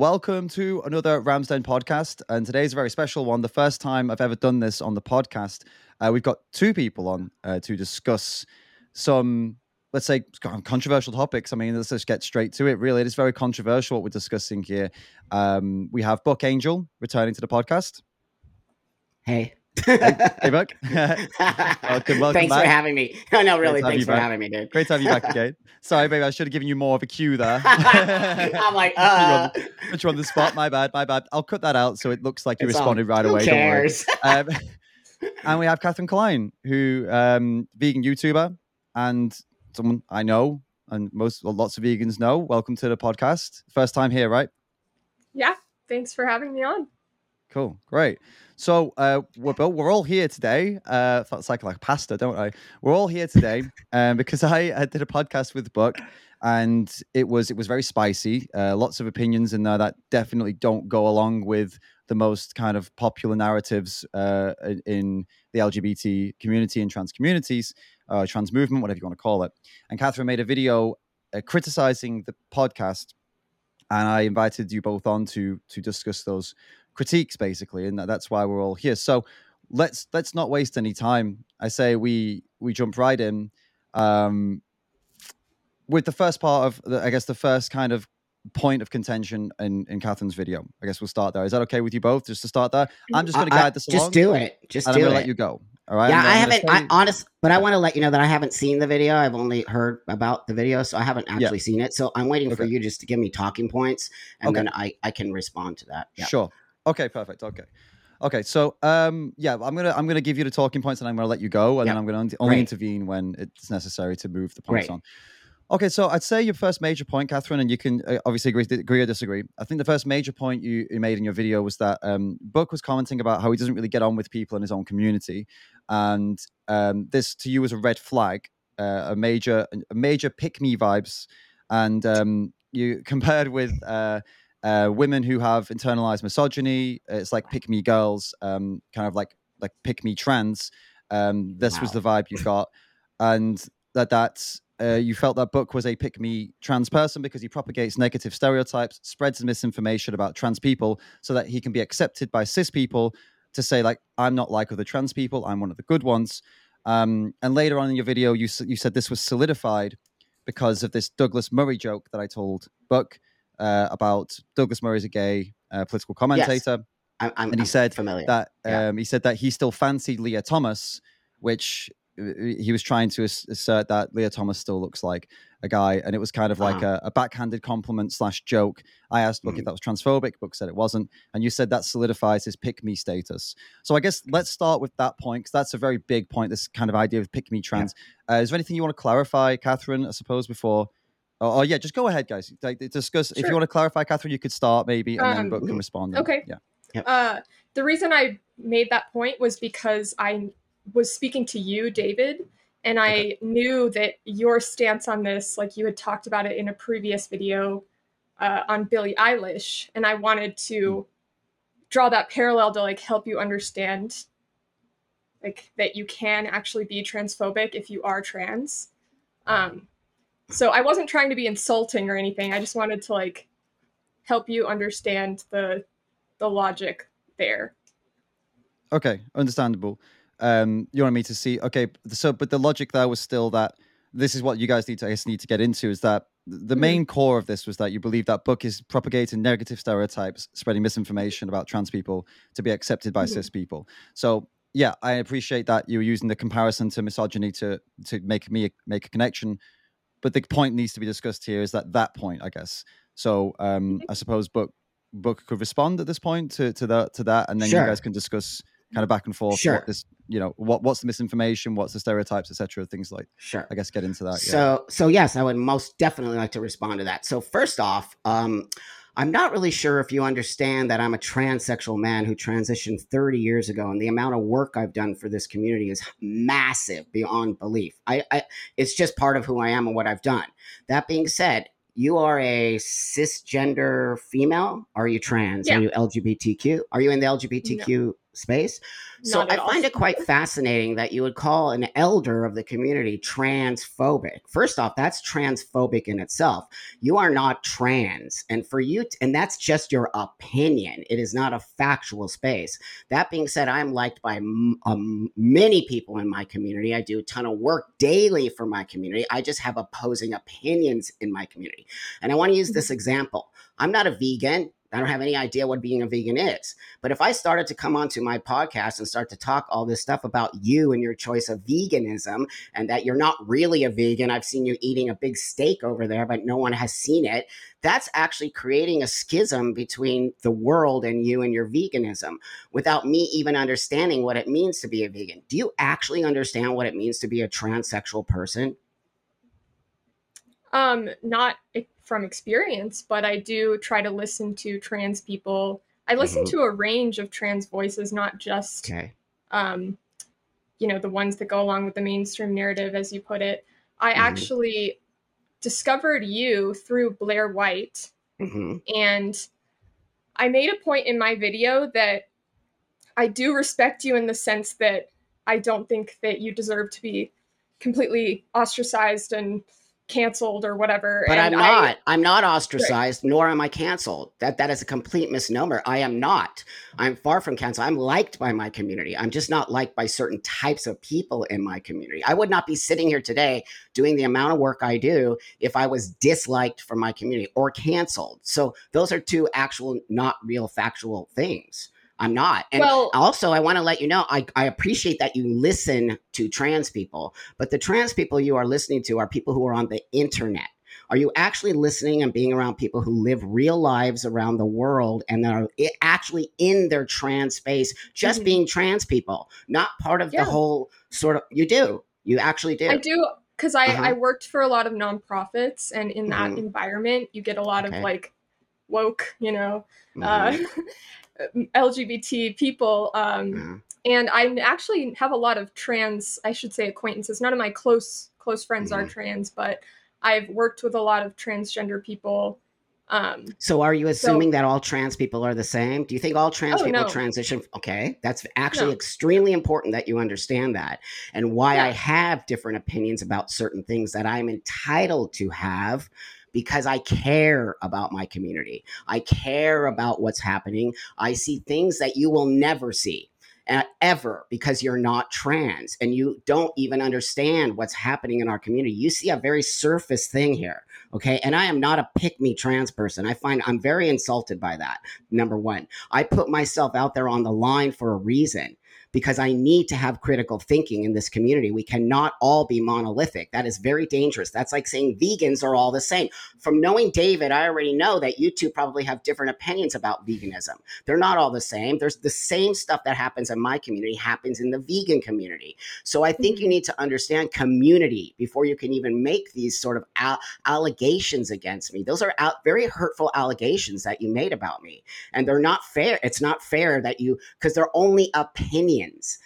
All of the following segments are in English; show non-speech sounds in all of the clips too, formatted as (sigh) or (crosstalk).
Welcome to another Ramm's Den podcast. And today's a very special one. The first time I've ever done this on the podcast. Uh, we've got two people on uh, to discuss some, let's say, controversial topics. I mean, let's just get straight to it. Really, it is very controversial what we're discussing here. Um, we have Buck Angel returning to the podcast. Hey. Hey, hey, Buck. (laughs) welcome, welcome Thanks back. for having me. (laughs) No, no, really. Thanks for back. having me, dude. Great to have you back (laughs) again. Sorry, baby. I should have given you more of a cue there. I'm like, uh, put you on the spot. My bad, my bad. I'll cut that out so it looks like you It's all- responded right who away. cares? Don't worry. Um, and we have Catherine Klein, who um, vegan YouTuber and someone I know and most well, lots of vegans know. Welcome to the podcast. First time here, right? Yeah, thanks for having me on. Cool, great. So uh, we're we're all here today. Uh, that's like like pasta, don't I? We're all here today um, because I, I did a podcast with Buck, and it was it was very spicy. Uh, lots of opinions in there that definitely don't go along with the most kind of popular narratives uh, in- in the LGBT community and trans communities, uh, trans movement, whatever you want to call it. And Catherine made a video uh, criticizing the podcast, and I invited you both on to to discuss those critiques basically and that, that's why we're all here so let's let's not waste any time i say we we jump right in um with the first part of the, i guess the first kind of point of contention in in catherine's video i guess we'll start there is that okay with you both just to start there i'm just going to guide this along Just do it. Just do it. i'm going to it. let you go all right yeah, I haven't. I honest, but I want to let you know that I haven't seen the video. I've only heard about the video, so I haven't actually seen it. So I'm waiting for you just to give me talking points, and Okay. then I I can respond to that. Yeah. Sure. Okay, perfect. Okay. Okay, so um yeah, I'm gonna I'm gonna give you the talking points and I'm gonna let you go, and then I'm gonna on- only Great. intervene when it's necessary to move the points Great. on. Okay, so I'd say your first major point, Catherine, and you can uh, obviously agree, agree or disagree. I think the first major point you, you made in your video was that um, Buck was commenting about how he doesn't really get on with people in his own community, and um, this to you was a red flag, uh, a major a major pick me vibes, and um, you (laughs) compared with uh, uh, women who have internalized misogyny. It's like pick me girls, um, kind of like like pick me trans. Um, this was the vibe you got, and that that uh, you felt that Buck was a pick me trans person because he propagates negative stereotypes, spreads misinformation about trans people, so that he can be accepted by cis people to say like I'm not like other trans people, I'm one of the good ones. Um, and later on in your video, you you said this was solidified because of this Douglas Murray joke that I told Buck uh, about Douglas Murray's a gay uh, political commentator I'm, I'm, And he I'm said familiar. that Yeah. um, he said that he still fancied Lia Thomas, which uh, he was trying to assert that Lia Thomas still looks like a guy, and it was kind of like Uh-huh. a, a backhanded compliment slash joke. I asked Buck if that was transphobic. Buck said it wasn't, and you said that solidifies his pick me status. So I guess let's start with that point because that's a very big point. This kind of idea of pick me trans. Uh, is there anything you want to clarify, Catherine? I suppose before. Oh, oh, yeah, just go ahead, guys. Like, discuss. If you want to clarify, Catherine, you could start maybe, and then Um, Buck can respond. then- okay. Yeah. Uh, the reason I made that point was because I was speaking to you, David, and I knew that your stance on this, like you had talked about it in a previous video uh, on Billie Eilish, and I wanted to draw that parallel to like help you understand like that you can actually be transphobic if you are trans. Um, so I wasn't trying to be insulting or anything. I just wanted to like help you understand the the logic there. Okay, understandable. Um, you wanted me to see. Okay, so but the logic there was still that this is what you guys need to I guess, need to get into is that the Mhm. main core of this was that you believe that Buck is propagating negative stereotypes, spreading misinformation about trans people to be accepted by Mhm. cis people. So yeah, I appreciate that you were using the comparison to misogyny to to make me make a connection. But the point needs to be discussed here is that that point, I guess. So um, I suppose Buck Buck could respond at this point to to that to that, and then Sure. you guys can discuss kind of back and forth Sure. what this you know what what's the misinformation, what's the stereotypes, etc. Things like Sure. I guess get into that. yeah. So, so yes, I would most definitely like to respond to that. So, first off, um, I'm not really sure if you understand that I'm a transsexual man who transitioned 30 years ago, and the amount of work I've done for this community is massive beyond belief. I, I it's just part of who I am and what I've done. That being said, you are a cisgender female. Are you trans? Yeah. Are you LGBTQ? Are you in the LGBTQ space. So I all. find it quite fascinating that you would call an elder of the community transphobic. First off, that's transphobic in itself. You are not trans. And for you, t- and that's just your opinion. It is not a factual space. That being said, I'm liked by um, many people in my community. I do a ton of work daily for my community. I just have opposing opinions in my community. And I want to use this example. I'm not a vegan. I don't have any idea what being a vegan is. But if I started to come onto my podcast and start to talk all this stuff about you and your choice of veganism and that you're not really a vegan, I've seen you eating a big steak over there, but no one has seen it. That's actually creating a schism between the world and you and your veganism without me even understanding what it means to be a vegan. Do you actually understand what it means to be a transsexual person? Um, not from experience, but I do try to listen to trans people. I listen Mhm. to a range of trans voices, not just Okay. um, you know, the ones that go along with the mainstream narrative, as you put it. I Mhm. actually discovered you through Blair White, hmm and I made a point in my video that I do respect you in the sense that I don't think that you deserve to be completely ostracized and canceled or whatever. But and I'm not. I'm not ostracized, nor am I canceled. That that is a complete misnomer. I am not. I'm far from canceled. I'm liked by my community. I'm just not liked by certain types of people in my community. I would not be sitting here today doing the amount of work I do if I was disliked from my community or canceled. So those are two actual, not real, factual things. I'm not. And well, also, I want to let you know I, I appreciate that you listen to trans people, but the trans people you are listening to are people who are on the internet. Are you actually listening and being around people who live real lives around the world and are actually in their trans space, just Mhm. being trans people, not part of Yeah. the whole sort of? You do. You actually do. I do because I, Uh-huh. I worked for a lot of nonprofits, and in that Mhm. environment, you get a lot Okay. of like woke, you know, Mhm. uh, (laughs) LGBT people. Um, Yeah. and I actually have a lot of trans, I should say, acquaintances. None of my close close friends are Mhm. trans, but I've worked with a lot of transgender people. Um, So are you assuming that all trans people are the same? Do you think all trans Oh, people no. transition? Okay, that's actually No. extremely important that you understand that and why I have different opinions about certain things that I'm entitled to have because I care about my community. I care about what's happening. I see things that you will never see. uh, ever because you're not trans and you don't even understand what's happening in our community. You see a very surface thing here. Okay. And I am not a pick me trans person. I find I'm very insulted by that. Number one, I put myself out there on the line for a reason because I need to have critical thinking in this community. We cannot all be monolithic. That is very dangerous. That's like saying vegans are all the same. From knowing David, I already know that you two probably have different opinions about veganism. They're not all the same. There's the same stuff that happens in my community happens in the vegan community. So I think you mm-hmm. need to understand community before you can even make these sort of al- allegations against me. Those are out, very hurtful allegations that you made about me, and they're not fair. It's not fair that you because they're only opinions.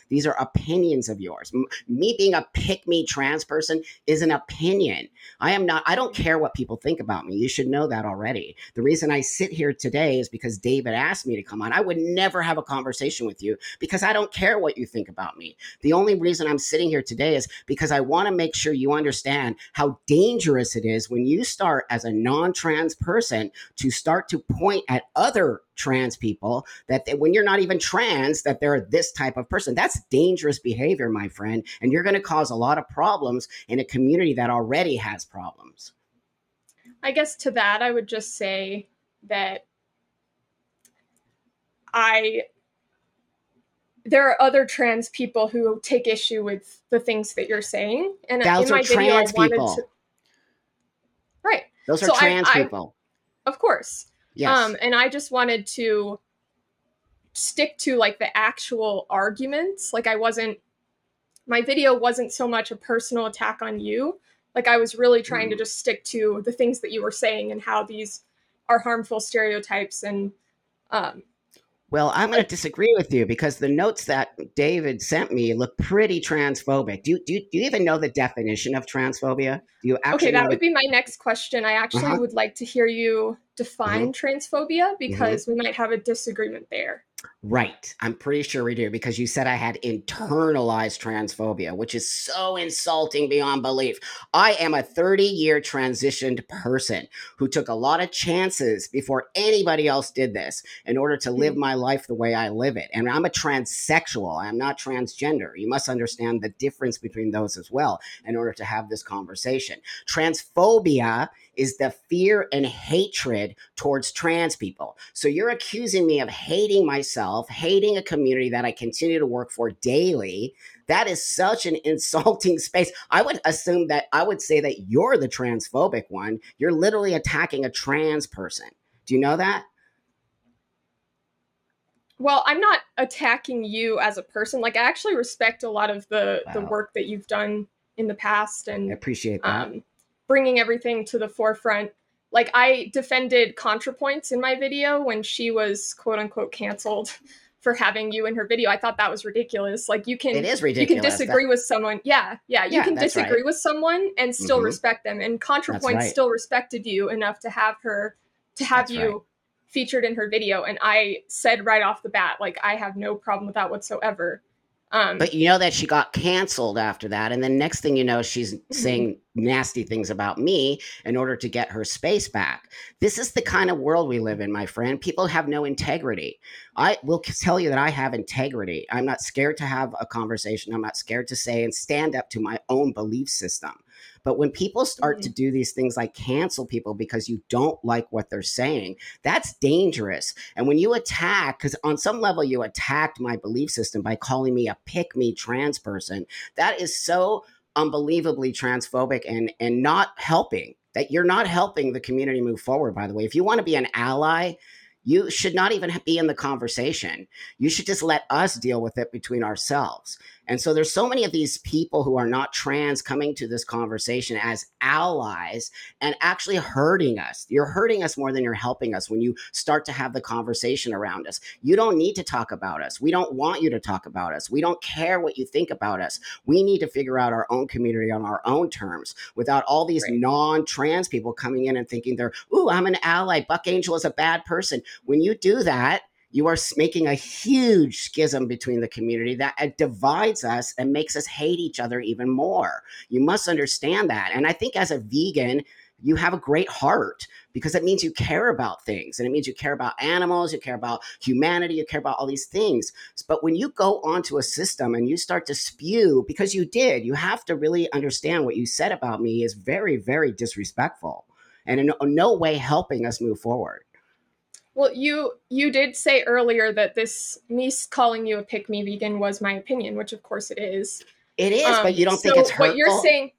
These are opinions of yours. M- me being a pick me trans person is an opinion. I am not. I don't care what people think about me. You should know that already. The reason I sit here today is because David asked me to come on. I would never have a conversation with you because I don't care what you think about me. The only reason I'm sitting here today is because I want to make sure you understand how dangerous it is when you start as a non-trans person to start to point at other trans people that they, when you're not even trans that they're this type of person that's dangerous behavior my friend and you're going to cause a lot of problems in a community that already has problems I guess to that, I would just say that I there are other trans people who take issue with the things that you're saying, and those in my video, I wanted people to. Right, those are So trans I- people of course. Yes Um, and I just wanted to stick to like the actual arguments. Like I wasn't my video wasn't so much a personal attack on you. Like I was really trying to Mhm. just stick to the things that you were saying and how these are harmful stereotypes and um Well, I'm going to disagree with you because the notes that David sent me look pretty transphobic. Do you, do you, do you even know the definition of transphobia? Do you actually okay, that would the, be my next question. I actually Uh-huh. would like to hear you define Mm-hmm. transphobia because we might have a disagreement there. Right. I'm pretty sure we do because you said I had internalized transphobia, which is so insulting beyond belief. I am a 30 year transitioned person who took a lot of chances before anybody else did this in order to live mm-hmm. my life the way I live it. And I'm a transsexual, I'm not transgender. You must understand the difference between those as well in order to have this conversation. Transphobia is the fear and hatred towards trans people. So you're accusing me of hating myself, hating a community that I continue to work for daily. That is such an (laughs) insulting space. I would assume that I would say that you're the transphobic one. You're literally attacking a trans person. Do you know that? Well, I'm not attacking you as a person. Like I actually respect a lot of the wow. the work that you've done in the past and I appreciate that. Um, bringing everything to the forefront. Like I defended ContraPoints in my video when she was quote unquote canceled for having you in her video. I thought that was ridiculous. Like you can it is ridiculous. You can disagree that... with someone. Yeah, yeah. You yeah, can disagree right. with someone and still mm-hmm. respect them. And ContraPoints right. still respected you enough to have her to have that's you right. featured in her video. And I said right off the bat, like I have no problem with that whatsoever. Um, but you know that she got canceled after that, and then next thing you know, she's mm-hmm. saying nasty things about me in order to get her space back. This is the kind of world we live in, my friend. People have no integrity. I will tell you that I have integrity. I'm not scared to have a conversation. I'm not scared to say and stand up to my own belief system. But when people start mm-hmm. to do these things like cancel people because you don't like what they're saying, that's dangerous. And when you attack, because on some level you attacked my belief system by calling me a pick me trans person, that is so unbelievably transphobic and and not helping that you're not helping the community move forward by the way if you want to be an ally you should not even be in the conversation. You should just let us deal with it between ourselves. And so there's so many of these people who are not trans coming to this conversation as allies and actually hurting us. You're hurting us more than you're helping us when you start to have the conversation around us. You don't need to talk about us. We don't want you to talk about us. We don't care what you think about us. We need to figure out our own community on our own terms without all these right. non-trans people coming in and thinking they're, "Ooh, I'm an ally. Buck Angel is a bad person." When you do that, you are making a huge schism between the community that uh, divides us and makes us hate each other even more. You must understand that. And I think as a vegan, you have a great heart because it means you care about things and it means you care about animals, you care about humanity, you care about all these things. But when you go onto a system and you start to spew, because you did, you have to really understand what you said about me is very, very disrespectful and in no way helping us move forward. Well, you you did say earlier that this me calling you a pick me vegan was my opinion, which of course it is. It is, um, but you don't so think it's hurtful. What you're saying,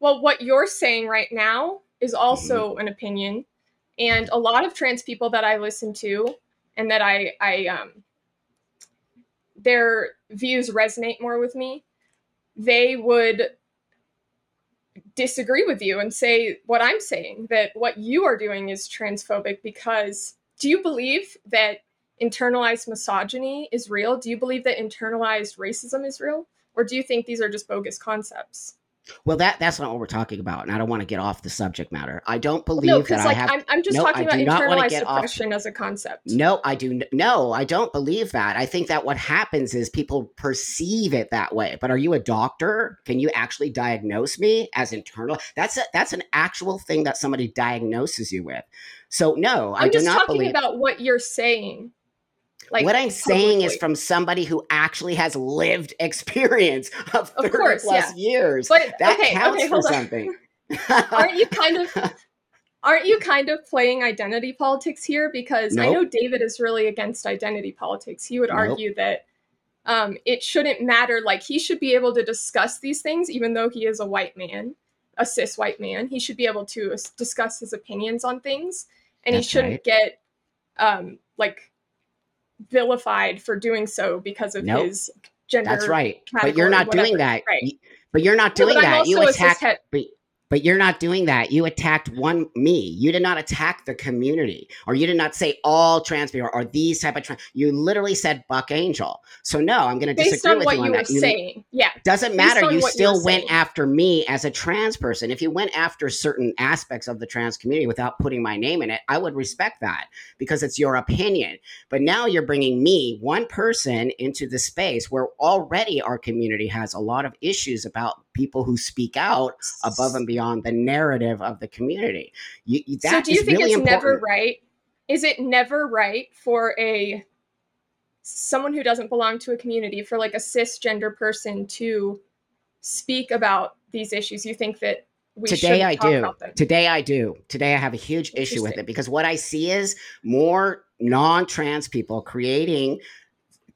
well, what you're saying right now is also mm-hmm. an opinion, and a lot of trans people that I listen to and that I I um their views resonate more with me. They would disagree with you and say what I'm saying that what you are doing is transphobic because do you believe that internalized misogyny is real? Do you believe that internalized racism is real? Or do you think these are just bogus concepts? Well, that that's not what we're talking about, and I don't want to get off the subject matter. I don't believe no, that like, I have. I'm, I'm just no, talking about internalized oppression as a concept. No, I do. No, I don't believe that. I think that what happens is people perceive it that way. But are you a doctor? Can you actually diagnose me as internal? That's a, that's an actual thing that somebody diagnoses you with. So no, I'm I do not talking believe about what you're saying. Like what I'm publicly. saying is from somebody who actually has lived (laughs) experience of 30 of course, plus yeah. years. But, that okay, counts okay, for something. (laughs) aren't you kind of aren't you kind of playing identity politics here? Because nope. I know David is really against identity politics. He would nope. argue that um, it shouldn't matter. Like he should be able to discuss these things, even though he is a white man, a cis white man. He should be able to discuss his opinions on things and That's he shouldn't right. get um, like vilified for doing so because of nope. his gender. That's right. But you're not doing that. Right. But you're not doing no, that. You attack. But But you're not doing that. You attacked one me. You did not attack the community, or you did not say all trans people or these type of trans. You literally said Buck Angel. So no, I'm going to disagree with what you on you that. were You- saying. Yeah. doesn't matter. You still went saying. after me as a trans person. If you went after certain aspects of the trans community without putting my name in it, I would respect that because it's your opinion. But now you're bringing me, one person, into the space where already our community has a lot of issues about people who speak out above and beyond the narrative of the community. You, you- so do you think really it's never right? Is it never right for a someone who doesn't belong to a community for like a cisgender person to speak about these issues? You think that we Today I do. Today I do. Today I have a huge issue with it because what I see is more non-trans people creating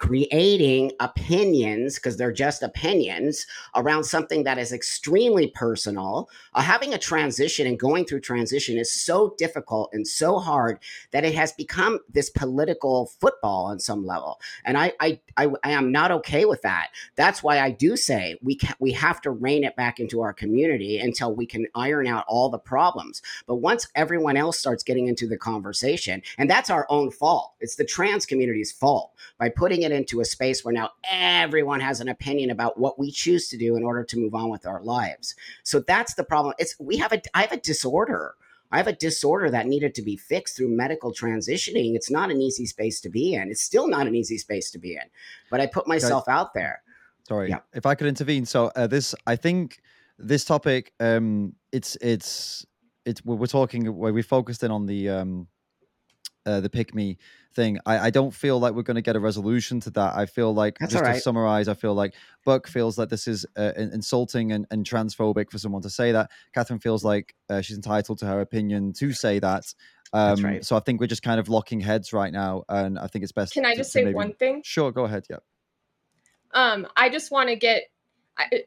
creating opinions because they're just opinions around something that is extremely personal. Uh, having a transition and going through transition is so difficult and so hard that it has become this political football on some level, and I I I, I am not okay with that. That's why I do say we we have to rein it back into our community until we can iron out all the problems. But once everyone else starts getting into the conversation, and that's our own fault. It's the trans community's fault by putting it into a space where now everyone has an opinion about what we choose to do in order to move on with our lives. So that's the problem. It's we have a I have a disorder. I have a disorder that needed to be fixed through medical transitioning. It's not an easy space to be in. It's still not an easy space to be in. But I put myself out there. Sorry, Yeah. if I could intervene. So uh, this, I think, this topic, um, it's it's it's we're we're talking where we focused in on the um, uh, the pick me thing. I, I don't feel like we're going to get a resolution to that. I feel like That's just all to summarize, I feel like Buck feels that this is uh, insulting and, and transphobic for someone to say that. Catherine feels like uh, she's entitled to her opinion to say that. Um, right. So I think we're just kind of locking heads right now, and I think it's best. Can I just to say maybe- one thing? Sure, go ahead. Yeah. Um, I just want to get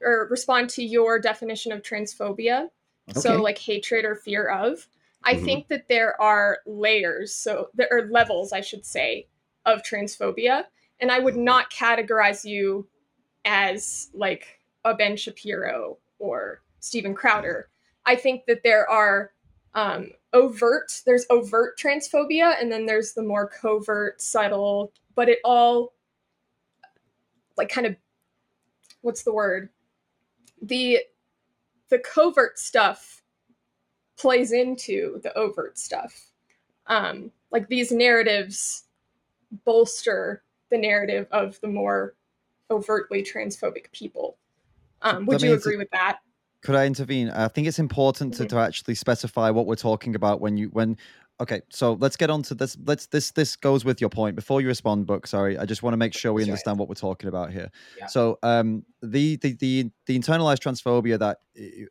or respond to your definition of transphobia. So like hatred or fear of. I Mhm. think that there are layers, so there are levels, I should say, of transphobia, and I would not categorize you as like a Ben Shapiro or Steven Crowder. I think that there are um, overt, there's overt transphobia, and then there's the more covert, subtle, but it all like kind of what's the word? The the covert stuff plays into the overt stuff. Um, like these narratives bolster the narrative of the more overtly transphobic people. Um, would you agree with that? could I intervene? I think it's important to, Mhm. to actually specify what we're talking about when you when okay, so let's get on to this. Let's this this goes with your point. Before you respond, Buck, sorry, I just want to make sure we That's right. understand what we're talking about here. Yeah. So um the the the the internalized transphobia that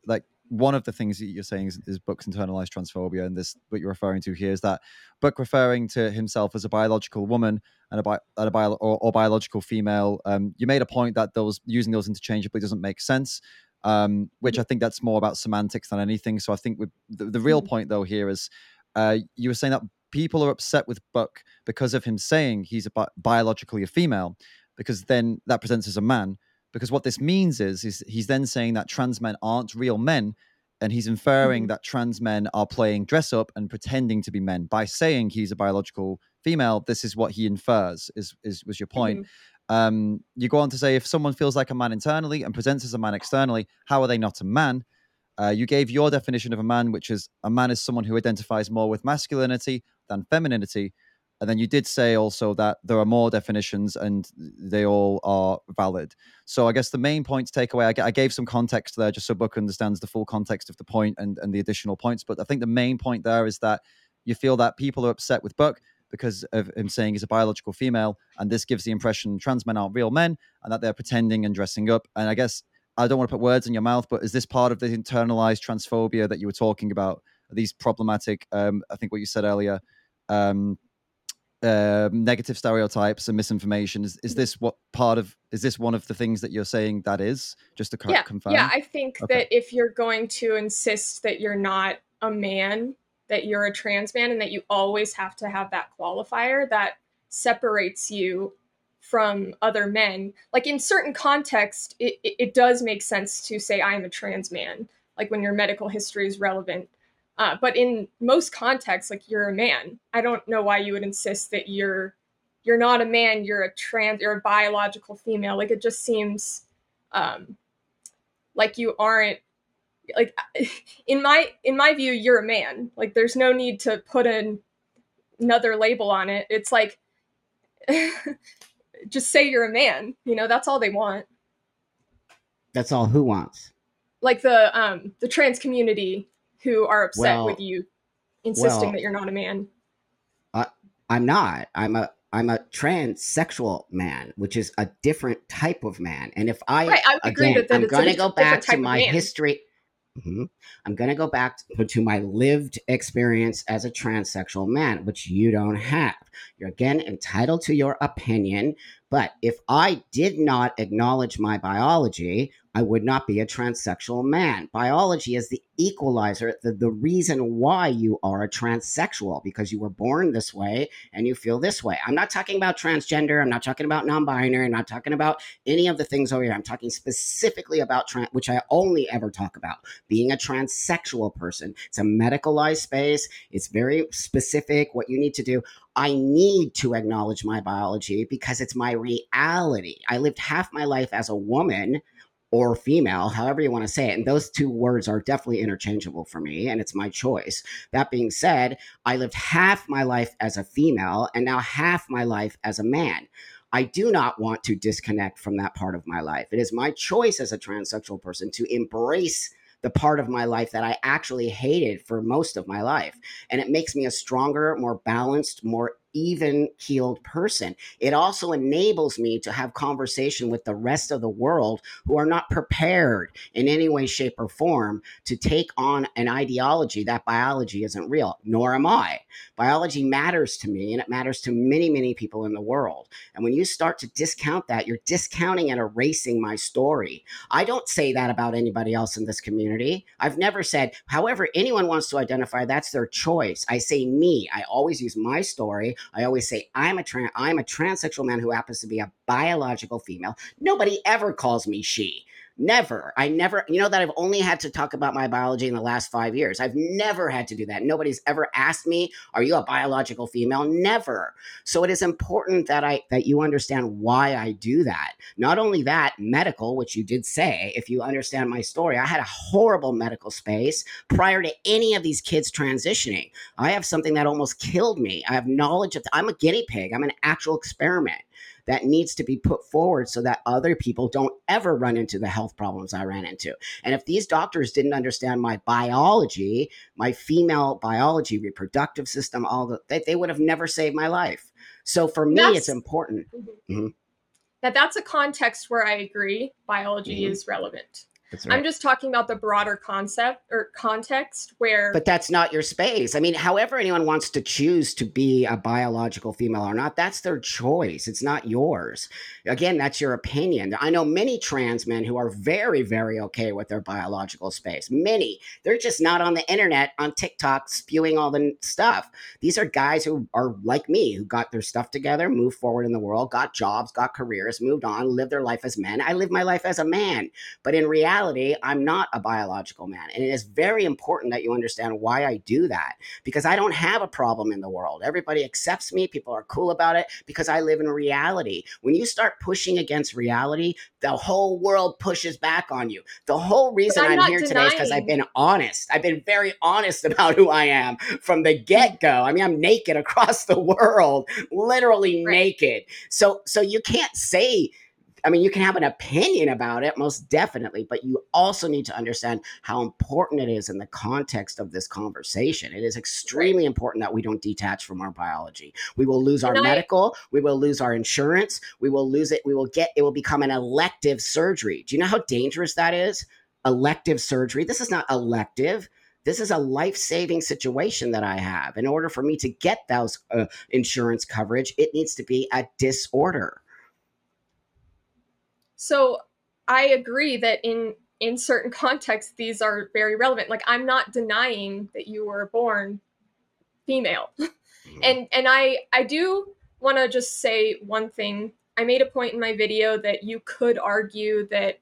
like one of the things that you're saying is, is Buck's internalized transphobia, and this what you're referring to here is that Buck referring to himself as a biological woman and a, bi- and a bio, or, or biological female. Um, you made a point that those using those interchangeably doesn't make sense um, which I think that's more about semantics than anything. So I think with the, the real Mhm. point though here is uh, you were saying that people are upset with Buck because of him saying he's a bi- biologically a female, because then that presents as a man. Because what this means is, is he's then saying that trans men aren't real men, and he's inferring Mhm. that trans men are playing dress up and pretending to be men by saying he's a biological female. This is what he infers. Is is was your point? Mhm. Um, you go on to say if someone feels like a man internally and presents as a man externally, how are they not a man? Uh, you gave your definition of a man, which is a man is someone who identifies more with masculinity than femininity. And then you did say also that there are more definitions and they all are valid. So I guess the main point to take away—I gave some context there just so Buck understands the full context of the point and, and the additional points. But I think the main point there is that you feel that people are upset with Buck because of him saying he's a biological female, and this gives the impression trans men aren't real men and that they're pretending and dressing up. And I guess I don't want to put words in your mouth, but is this part of the internalized transphobia that you were talking about? These problematic, um, I think what you said earlier, um, uh, negative stereotypes and misinformation. Is, is this what part of? Is this one of the things that you're saying that is? Just to co- yeah, confirm. yeah. I think Okay. that if you're going to insist that you're not a man, that you're a trans man, and that you always have to have that qualifier, that separates you from other men. Like in certain context, it, it, it does make sense to say I am a trans man, like when your medical history is relevant. Uh, but in most contexts, like you're a man. I don't know why you would insist that you're you're not a man. You're a trans. You're a biological female. Like it just seems um, like you aren't like (laughs) in my in my view you're a man like there's no need to put an, another label on it it's like (laughs) just say you're a man you know that's all they want that's all who wants like the um the trans community who are upset well, with you insisting well, that you're not a man I, i'm not i'm a I'm a transsexual man, which is a different type of man. And if I, right, I again, that, that I'm going to go back to my history. Mm-hmm. I'm going to go back (laughs) to my lived experience as a transsexual man, which you don't have. You're again entitled to your opinion, but if I did not acknowledge my biology, I would not be a transsexual man. Biology is the equalizer, the, the reason why you are a transsexual, because you were born this way and you feel this way. I'm not talking about transgender. I'm not talking about non binary. I'm not talking about any of the things over here. I'm talking specifically about trans, which I only ever talk about being a transsexual person. It's a medicalized space, it's very specific what you need to do. I need to acknowledge my biology because it's my reality. I lived half my life as a woman or female, however you want to say it. And those two words are definitely interchangeable for me, and it's my choice. That being said, I lived half my life as a female and now half my life as a man. I do not want to disconnect from that part of my life. It is my choice as a transsexual person to embrace the part of my life that I actually hated for most of my life. And it makes me a stronger, more balanced, more even keeled person. It also enables me to have conversation with the rest of the world who are not prepared in any way, shape, or form to take on an ideology that biology isn't real, nor am I. Biology matters to me and it matters to many, many people in the world. And when you start to discount that, you're discounting and erasing my story. I don't say that about anybody else in this community. I've never said, however, anyone wants to identify, that's their choice. I say me. I always use my story. I always say I'm a trans I'm a transsexual man who happens to be a biological female. Nobody ever calls me she. Never. I never, you know, that I've only had to talk about my biology in the last five years. I've never had to do that. Nobody's ever asked me, are you a biological female? Never. So it is important that I that you understand why I do that. Not only that, medical, which you did say, if you understand my story, I had a horrible medical space prior to any of these kids transitioning. I have something that almost killed me. I have knowledge of I'm a guinea pig. I'm an actual experiment that needs to be put forward so that other people don't ever run into the health problems I ran into. And if these doctors didn't understand my biology, my female biology, reproductive system, all the they, they would have never saved my life. So for me, that's, it's important. Mm-hmm. Mm-hmm. That that's a context where I agree biology mm-hmm. is relevant. Right. I'm just talking about the broader concept or context where. But that's not your space. I mean, however anyone wants to choose to be a biological female or not, that's their choice. It's not yours. Again, that's your opinion. I know many trans men who are very, very okay with their biological space. Many. They're just not on the internet, on TikTok, spewing all the stuff. These are guys who are like me, who got their stuff together, moved forward in the world, got jobs, got careers, moved on, lived their life as men. I live my life as a man. But in reality, reality, I'm not a biological man. And it is very important that you understand why I do that because I don't have a problem in the world. Everybody accepts me, people are cool about it because I live in reality. When you start pushing against reality, the whole world pushes back on you. The whole reason I'm, I'm here denying. today is because I've been honest. I've been very honest (laughs) about who I am from the get go. I mean, I'm naked (laughs) across the world, literally right. naked. So, so you can't say I mean, you can have an opinion about it, most definitely, but you also need to understand how important it is in the context of this conversation. It is extremely important that we don't detach from our biology. We will lose our medical, we will lose our insurance, we will lose it, we will get, it will become an elective surgery. Do you know how dangerous that is? Elective surgery. This is not elective this is a life-saving situation that I have. In order for me to get those uh, insurance coverage, it needs to be a disorder. So I agree that in in certain (laughs) contexts these are very relevant. Like I'm not denying that you were born female. (laughs) Mm-hmm. and and I I do want to just say one thing. I made a point in my video that you could argue that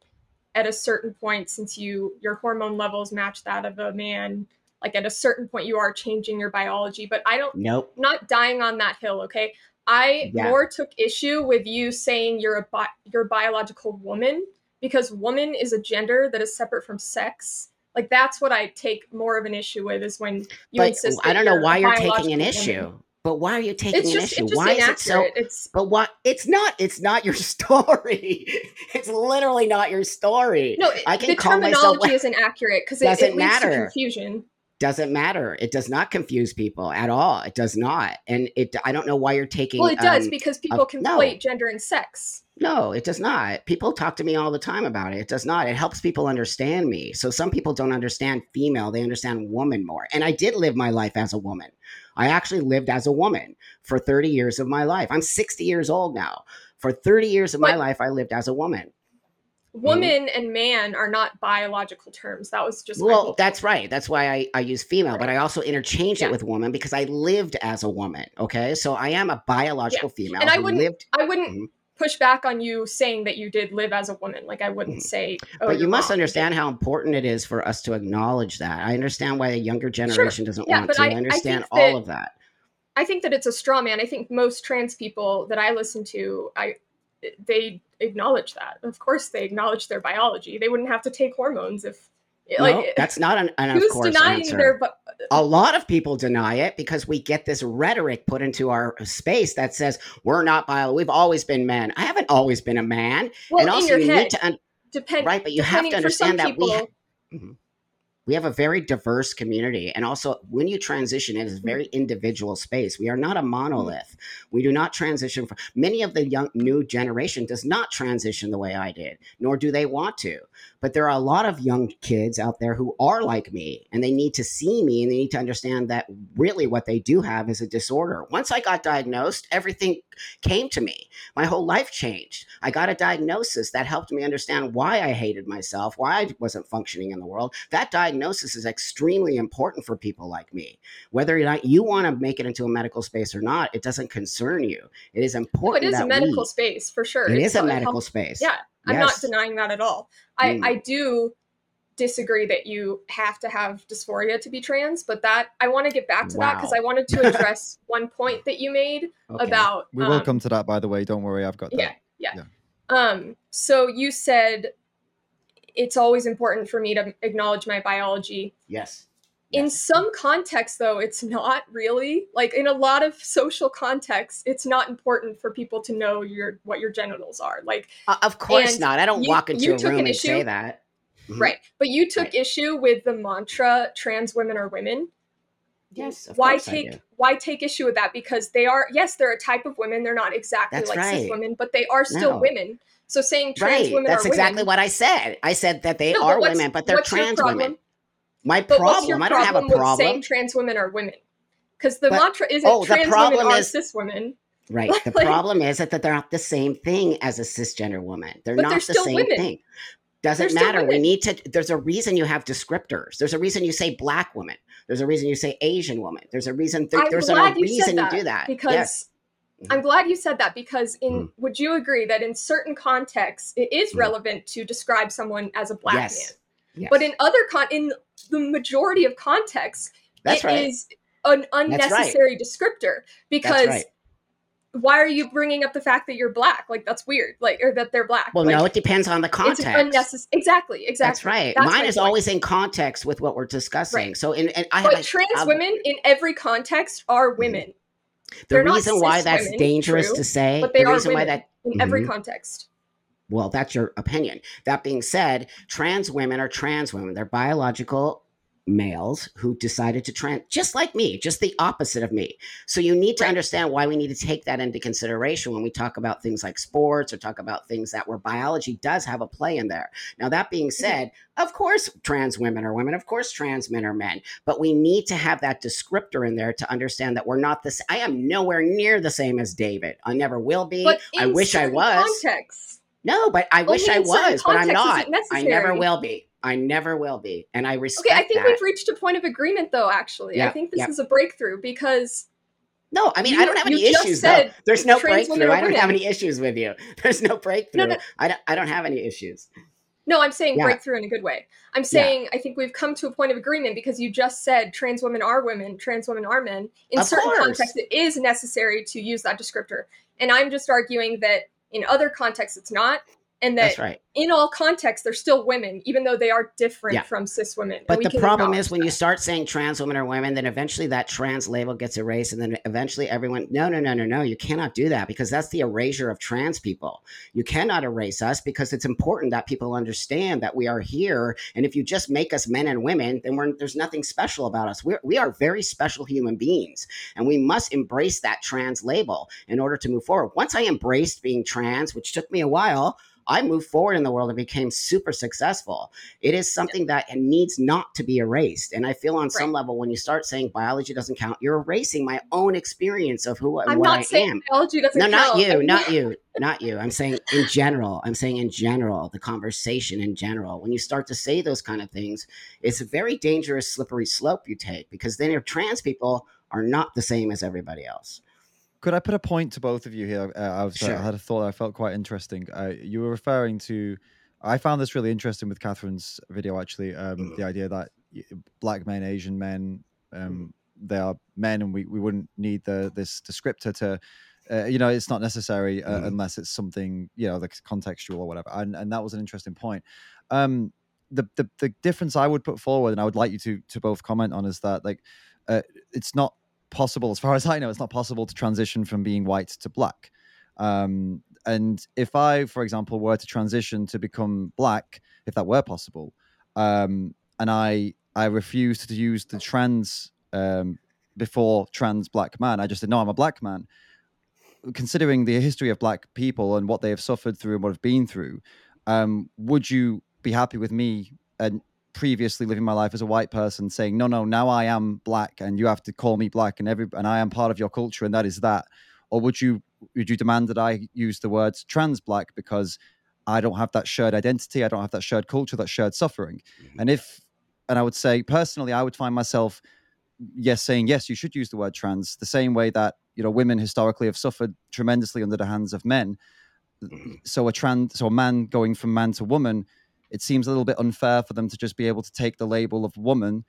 at a certain point since you your hormone levels match that of a man like at a certain point you are changing your biology but i don't Nope. not dying on that hill okay i Yeah. more took issue with you saying you're a bi- you're a biological woman because woman is a gender that is separate from sex like that's what i take more of an issue with is when you But insist I don't know why you're taking an woman. issue. But why are you taking it's an issue? it's just Why is it so? inaccurate it's But what? It's not. It's not your (laughs) story. It's literally not your story. no I can the call myself. terminology (laughs) isn't accurate because it, Doesn't it leads to confusion Doesn't matter. It does not confuse people at all. It does not. And it. I don't know why you're taking. well it does um, because people no. conflate gender and sex No, it does not. People talk to me all the time about it. It does not. It helps people understand me. So some people don't understand female, they understand woman more. And I did live my life as a woman. I actually lived as a woman for 30 years of my life. I'm 60 years old now. For 30 years of my life, I lived as a woman. Woman and man are not biological terms that was just Well, that's right. That's why I, I use female, but I also interchange Yeah. it with woman because I lived as a woman. Okay. So I am a biological female And I wouldn't- lived. I wouldn't Mhm. push back on you saying that you did live as a woman. Like I wouldn't Mhm. say, oh, but you must wrong. understand how important it is for us to acknowledge that. I understand why a younger generation doesn't Yeah, want to. I- I, I understand think all that- of that. I think that it's a straw man. I think most trans people that I listen to, I they acknowledge that. Of course, they acknowledge their biology. They wouldn't have to take hormones if, like, no, that's not an, an of who's course denying answer. their. bi- a lot of people deny it because we get this rhetoric put into our space that says we're not bio. We've always been men. I haven't always been a man. Well, and in also, your you head, need to un- depend. right, but you have to understand that we. people, Mhm. We have a very diverse community. And also, when you transition, it is a Mm-hmm. very individual space. We are not a monolith. We do not transition. For, many of the young new generation does not transition the way I did, nor do they want to. But there are a lot of young kids out there who are like me, and they need to see me and they need to understand that really what they do have is a disorder. Once I got diagnosed, everything came to me. My whole life changed. I got a diagnosis that helped me understand why I hated myself, why I wasn't functioning in the world. That diagnosis is extremely important for people like me. Whether or not you want to make it into a medical space or not, it doesn't concern you. It is oh, it important is a medical we, space for sure. it It's is a medical space. Yeah, I'm Yes. not denying that at all. I, Mm. I do disagree that you have to have dysphoria to be trans, but that I want to get back to that because I wanted to (laughs) address one point that you made Okay. about We will um, come to that, by the way. Don't worry, I've got that. yeah, yeah. Yeah. Um, so you said it's always important for me to acknowledge my biology. Yes. In Yes. some contexts, though, it's not really like in a lot of social contexts. It's not important for people to know your what your genitals are. Like Uh, of course not. I don't you- walk into you a took room an and say issue- that. Mhm. right, but you took Right. issue with the mantra "trans women are women." Yes. Of why course I take do. why take issue with that? Because they are yes, they're a type of women. They're not exactly That's like cis women, but they are still No. women. So saying trans Right. women That's are exactly women. what I said. I said that they No, are what's- women, but they're trans women. My But problem, I don't have a problem saying trans women are women? Because the But- mantra isn't oh, trans women are is- cis women, Right. (laughs) The problem is that, they're not the same thing as a cisgender woman. They're not they're the same women. thing. Doesn't They're matter. We need to. There's a reason you have descriptors. There's a reason you say black woman. There's a reason you say Asian woman. There's a reason. I'm there's a you reason you do that. because yes. I'm glad you said that because in Mhm. would you agree that in certain contexts it is Mhm. relevant to describe someone as a black Yes. man, yes. but in other con in the majority of contexts that's it right. is an right. unnecessary descriptor because right. why are you bringing up the fact that you're black? Like that's weird. Like or that they're black. well, like, no, it depends on the it's context. unnecessary. Exactly, exactly. That's right. That's Mine is point. always in context with what we're discussing. Right. So, in, and I have But a, trans um, women in every context are women The they're reason why that's women, dangerous true, to say, the reason why that in every Mhm. context. Well, that's your opinion. That being said, trans women are trans women. They're biological males who decided to trans, just like me, just the opposite of me. So you need to Right. understand why we need to take that into consideration when we talk about things like sports or talk about things that where biology does have a play in there. Now, that being Mm-hmm. said, of course, trans women are women. Of course, trans men are men. But we need to have that descriptor in there to understand that we're not this. I am nowhere near the same as David. I never will be. I wish I was. No, but I wish I was, but I'm not. I never will be. I never will be. And I respect okay, I think that. we've reached a point of agreement, though. Actually, I think this yeah. is a breakthrough because No, I mean, I don't have any issues though. There's no breakthrough. I don't have any issues with you. (laughs) There's no breakthrough. no. I don't I don't have any issues. no, No, I'm saying Yeah. breakthrough in a good way. I'm saying I think we've come to a point of agreement because you just said trans women are women, trans women are men. In Of certain course. contexts, it is necessary to use that descriptor. And I'm just arguing that in other contexts, it's not. And that That's right. in all contexts, they're still women, even though they are different Yeah. from cis women. But the problem is when you start saying trans women are women, then eventually that trans label gets erased, and then eventually everyone, no, no, no, no, no, you cannot do that because that's the erasure of trans people. You cannot erase us because it's important that people understand that we are here, and if you just make us men and women, then we're, there's nothing special about us. We're, we are very special human beings, and we must embrace that trans label in order to move forward. Once I embraced being trans, which took me a while. I moved forward in the world and became super successful. It is something that needs not to be erased. And I feel on some level, when you start saying biology doesn't count, you're erasing my own experience of who I'm not I saying am. biology doesn't No, not count. you, I'm- not you, not you. I'm saying in general. I'm saying in general, the conversation in general. When you start to say those kind of things, it's a very dangerous, slippery slope you take because then your trans people are not the same as everybody else. Could I put a point to both of you here? Uh, I, was, Sure. I had a thought I felt quite interesting. Uh, you were referring to, I found this really interesting with Catherine's video actually. Um, Mhm. The idea that black men, Asian men, um, they are men, and we, we wouldn't need the this descriptor to, uh, you know, it's not necessary uh, Mhm. unless it's something you know, like contextual or whatever. And and that was an interesting point. Um, the, the the difference I would put forward, and I would like you to to both comment on, is that like, uh, it's not possible as far as i know it's not possible to transition from being white to black. Um, and if i for example were to transition to become black if that were possible um, and i i refused to use the trans um, before trans black man i just said no i'm a black man. Considering the history of black people and what they have suffered through and what have been through um, would you be happy with me and previously living my life as a white person saying no no now i am black and you have to call me black and every and i am part of your culture and that is that. Or would you would you demand that i use the words trans black because i don't have that shared identity i don't have that shared culture that shared suffering? Mm-hmm. And if and i would say personally i would find myself yes saying yes you should use the word trans the same way that you know women historically have suffered tremendously under the hands of men. Mm-hmm. So a trans so a man going from man to woman it seems a little bit unfair for them to just be able to take the label of woman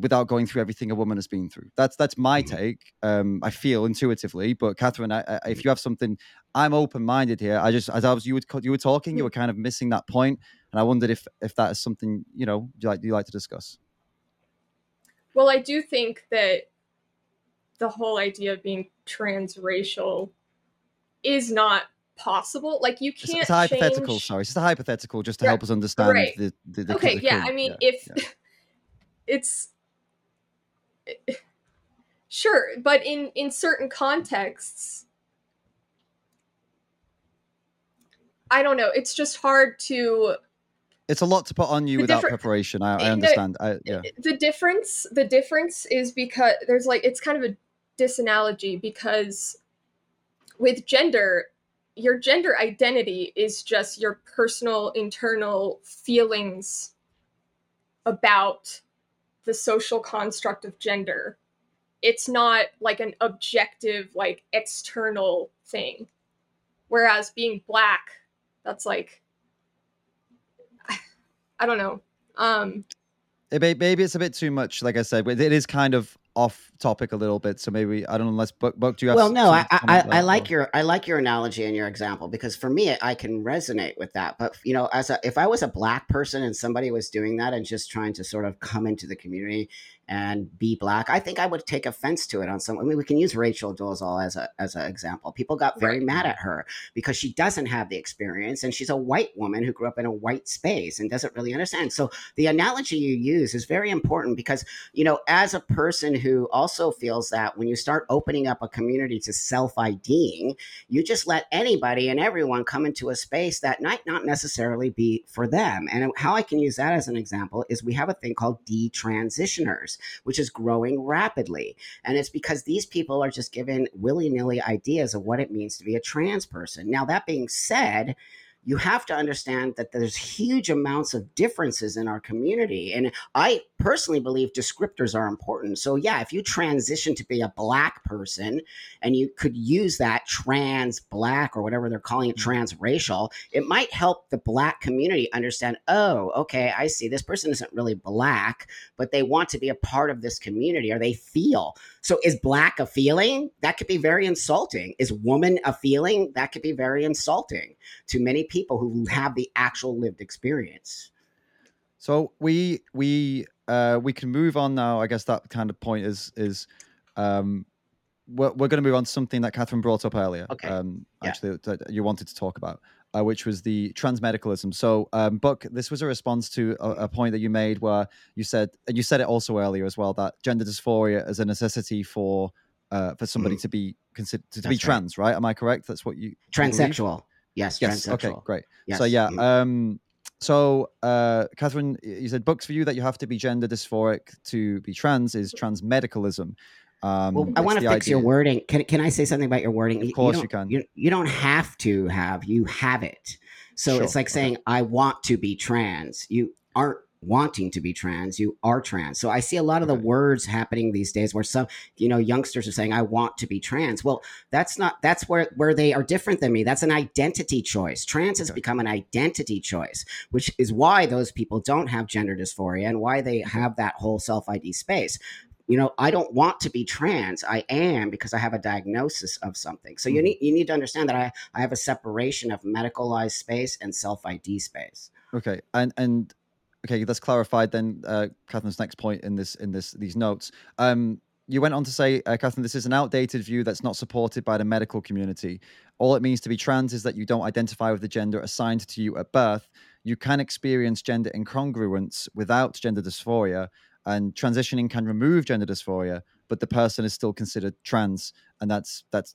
without going through everything a woman has been through. That's that's my Mhm. take. Um, I feel intuitively, but Catherine, I, I, if you have something, I'm open minded here. I just as I was you would you were talking, you were kind of missing that point, and I wondered if if that is something you know you like you like to discuss. Well, I do think that the whole idea of being transracial is not possible. Like you can't. it's a hypothetical. change- Sorry, it's just a hypothetical, just to Right, help us understand right. the, the, the okay, the yeah. I mean, yeah, if yeah. (laughs) it's (laughs) sure, but in in certain contexts, I don't know. It's just hard to it's a lot to put on you without preparation. I, I understand. I, yeah. Eh, the difference the difference is because there's like it's kind of a disanalogy because with gender your gender identity is just your personal internal feelings about the social construct of gender. It's not like an objective like external thing. Whereas being black that's like (sighs) i don't know. Um maybe it's a bit too much, like I said, it is kind of off topic a little bit. So maybe I don't know. Unless Buck, Buck do you have? well no I, I, I like or- your i like your analogy and your example because for me i can resonate with that but you know as a if i was a black person and somebody was doing that and just trying to sort of come into the community and be black i think i would take offense to it on some i mean we can use rachel dolezal as a as an example people got very Right. mad at her because she doesn't have the experience and she's a white woman who grew up in a white space and doesn't really understand so the analogy you use is very important because you know, as a person who also feels that when you start opening up a community to self IDing, you just let anybody and everyone come into a space that might not necessarily be for them. And how I can use that as an example is we have a thing called detransitioners, which is growing rapidly. And it's because these people are just given willy nilly ideas of what it means to be a trans person. Now, that being said, you have to understand that there's huge amounts of differences in our community. And I personally believe descriptors are important. So, yeah, if you transition to be a black person and you could use that trans black or whatever they're calling it, Mm-hmm. transracial, it might help the black community understand oh, okay, I see this person isn't really black, but they want to be a part of this community or they feel. So, is black a feeling? That could be very insulting. Is woman a feeling? That could be very insulting to many people who have the actual lived experience. So we we uh we can move on now. I guess that kind of point is is um we're, we're going to move on to something that Catherine brought up earlier. Okay. Um, Yeah. actually, that you wanted to talk about, uh, which was the transmedicalism. So, um, Buck, this was a response to a, a point that you made where you said, and you said it also earlier as well, that gender dysphoria is a necessity for uh, for somebody to be considered to, be Mm. Right. trans, right? Am I correct? That's what you believe? Transsexual. Yes, Yes. transsexual. Okay. Great. Yes. So yeah. Mhm. Um. So, uh, Catherine, you said books for you that you have to be gender dysphoric to be trans is transmedicalism. Um, Well, I want to fix your wording. Can, can I say something about your wording? Of course you don't- can. You, you don't have to have, you have it. So Sure, it's like okay. saying, I want to be trans. You aren't wanting to be trans, you are trans. So I see a lot of the words happening these days where some, you know, youngsters are saying, I want to be trans. Well, that's not, that's where, where they are different than me. That's an identity choice. Trans has Okay. become an identity choice, which is why those people don't have gender dysphoria and why they have that whole self ID space you know i don't want to be trans i am because i have a diagnosis of something so you Mhm. need you need to understand that i i have a separation of medicalized space and self id space Okay, and and okay, that's clarified. Then uh, Catherine's next point in this in this these notes. Um, you went on to say, uh, Catherine, this is an outdated view that's not supported by the medical community. All it means to be trans is that you don't identify with the gender assigned to you at birth. You can experience gender incongruence without gender dysphoria, and transitioning can remove gender dysphoria, but the person is still considered trans, and that's that's.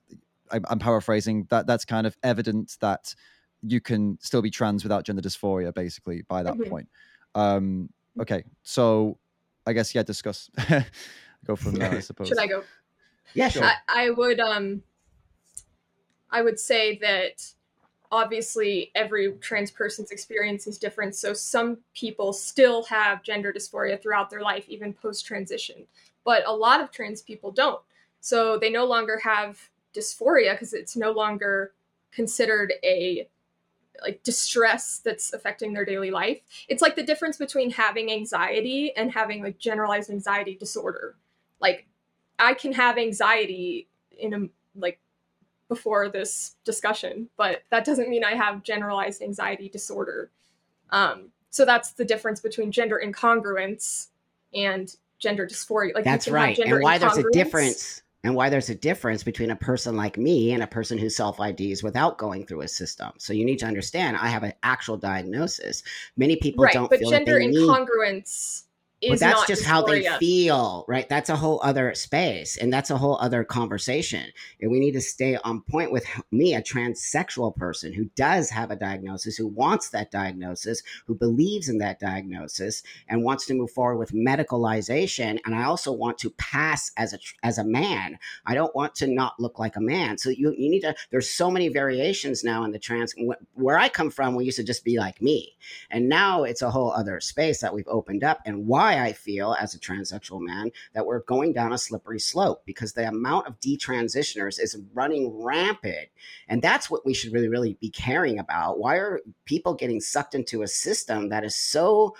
I'm, I'm paraphrasing. That that's kind of evidence that you can still be trans without gender dysphoria, basically by that Mhm. point. Um, okay, so I guess yeah, discuss. (laughs) Go from there, I (laughs) suppose. Should I go? yeah sure I, I would um I would say that obviously every trans person's experience is different. So some people still have gender dysphoria throughout their life, even post transition. But a lot of trans people don't. So they no longer have dysphoria because it's no longer considered a like distress that's affecting their daily life. It's like the difference between having anxiety and having like generalized anxiety disorder. Like I can have anxiety in a like before this discussion, but that doesn't mean I have generalized anxiety disorder. Um, so that's the difference between gender incongruence and gender dysphoria. Like that's right and why there's a difference and why there's a difference between a person like me and a person who self IDs without going through a system. So you need to understand I have an actual diagnosis. Many people right, don't but feel gender incongruence but that's just how they feel right? That's a whole other space and that's a whole other conversation and we need to stay on point with me a transsexual person who does have a diagnosis who wants that diagnosis who believes in that diagnosis and wants to move forward with medicalization and i also want to pass as a as a man. I don't want to not look like a man. So you, you need to there's so many variations now in the trans where i come from we used to just be like me and now it's a whole other space that we've opened up, and why I feel as a transsexual man that we're going down a slippery slope because the amount of detransitioners is running rampant. And that's what we should really, really be caring about. Why are people getting sucked into a system that is so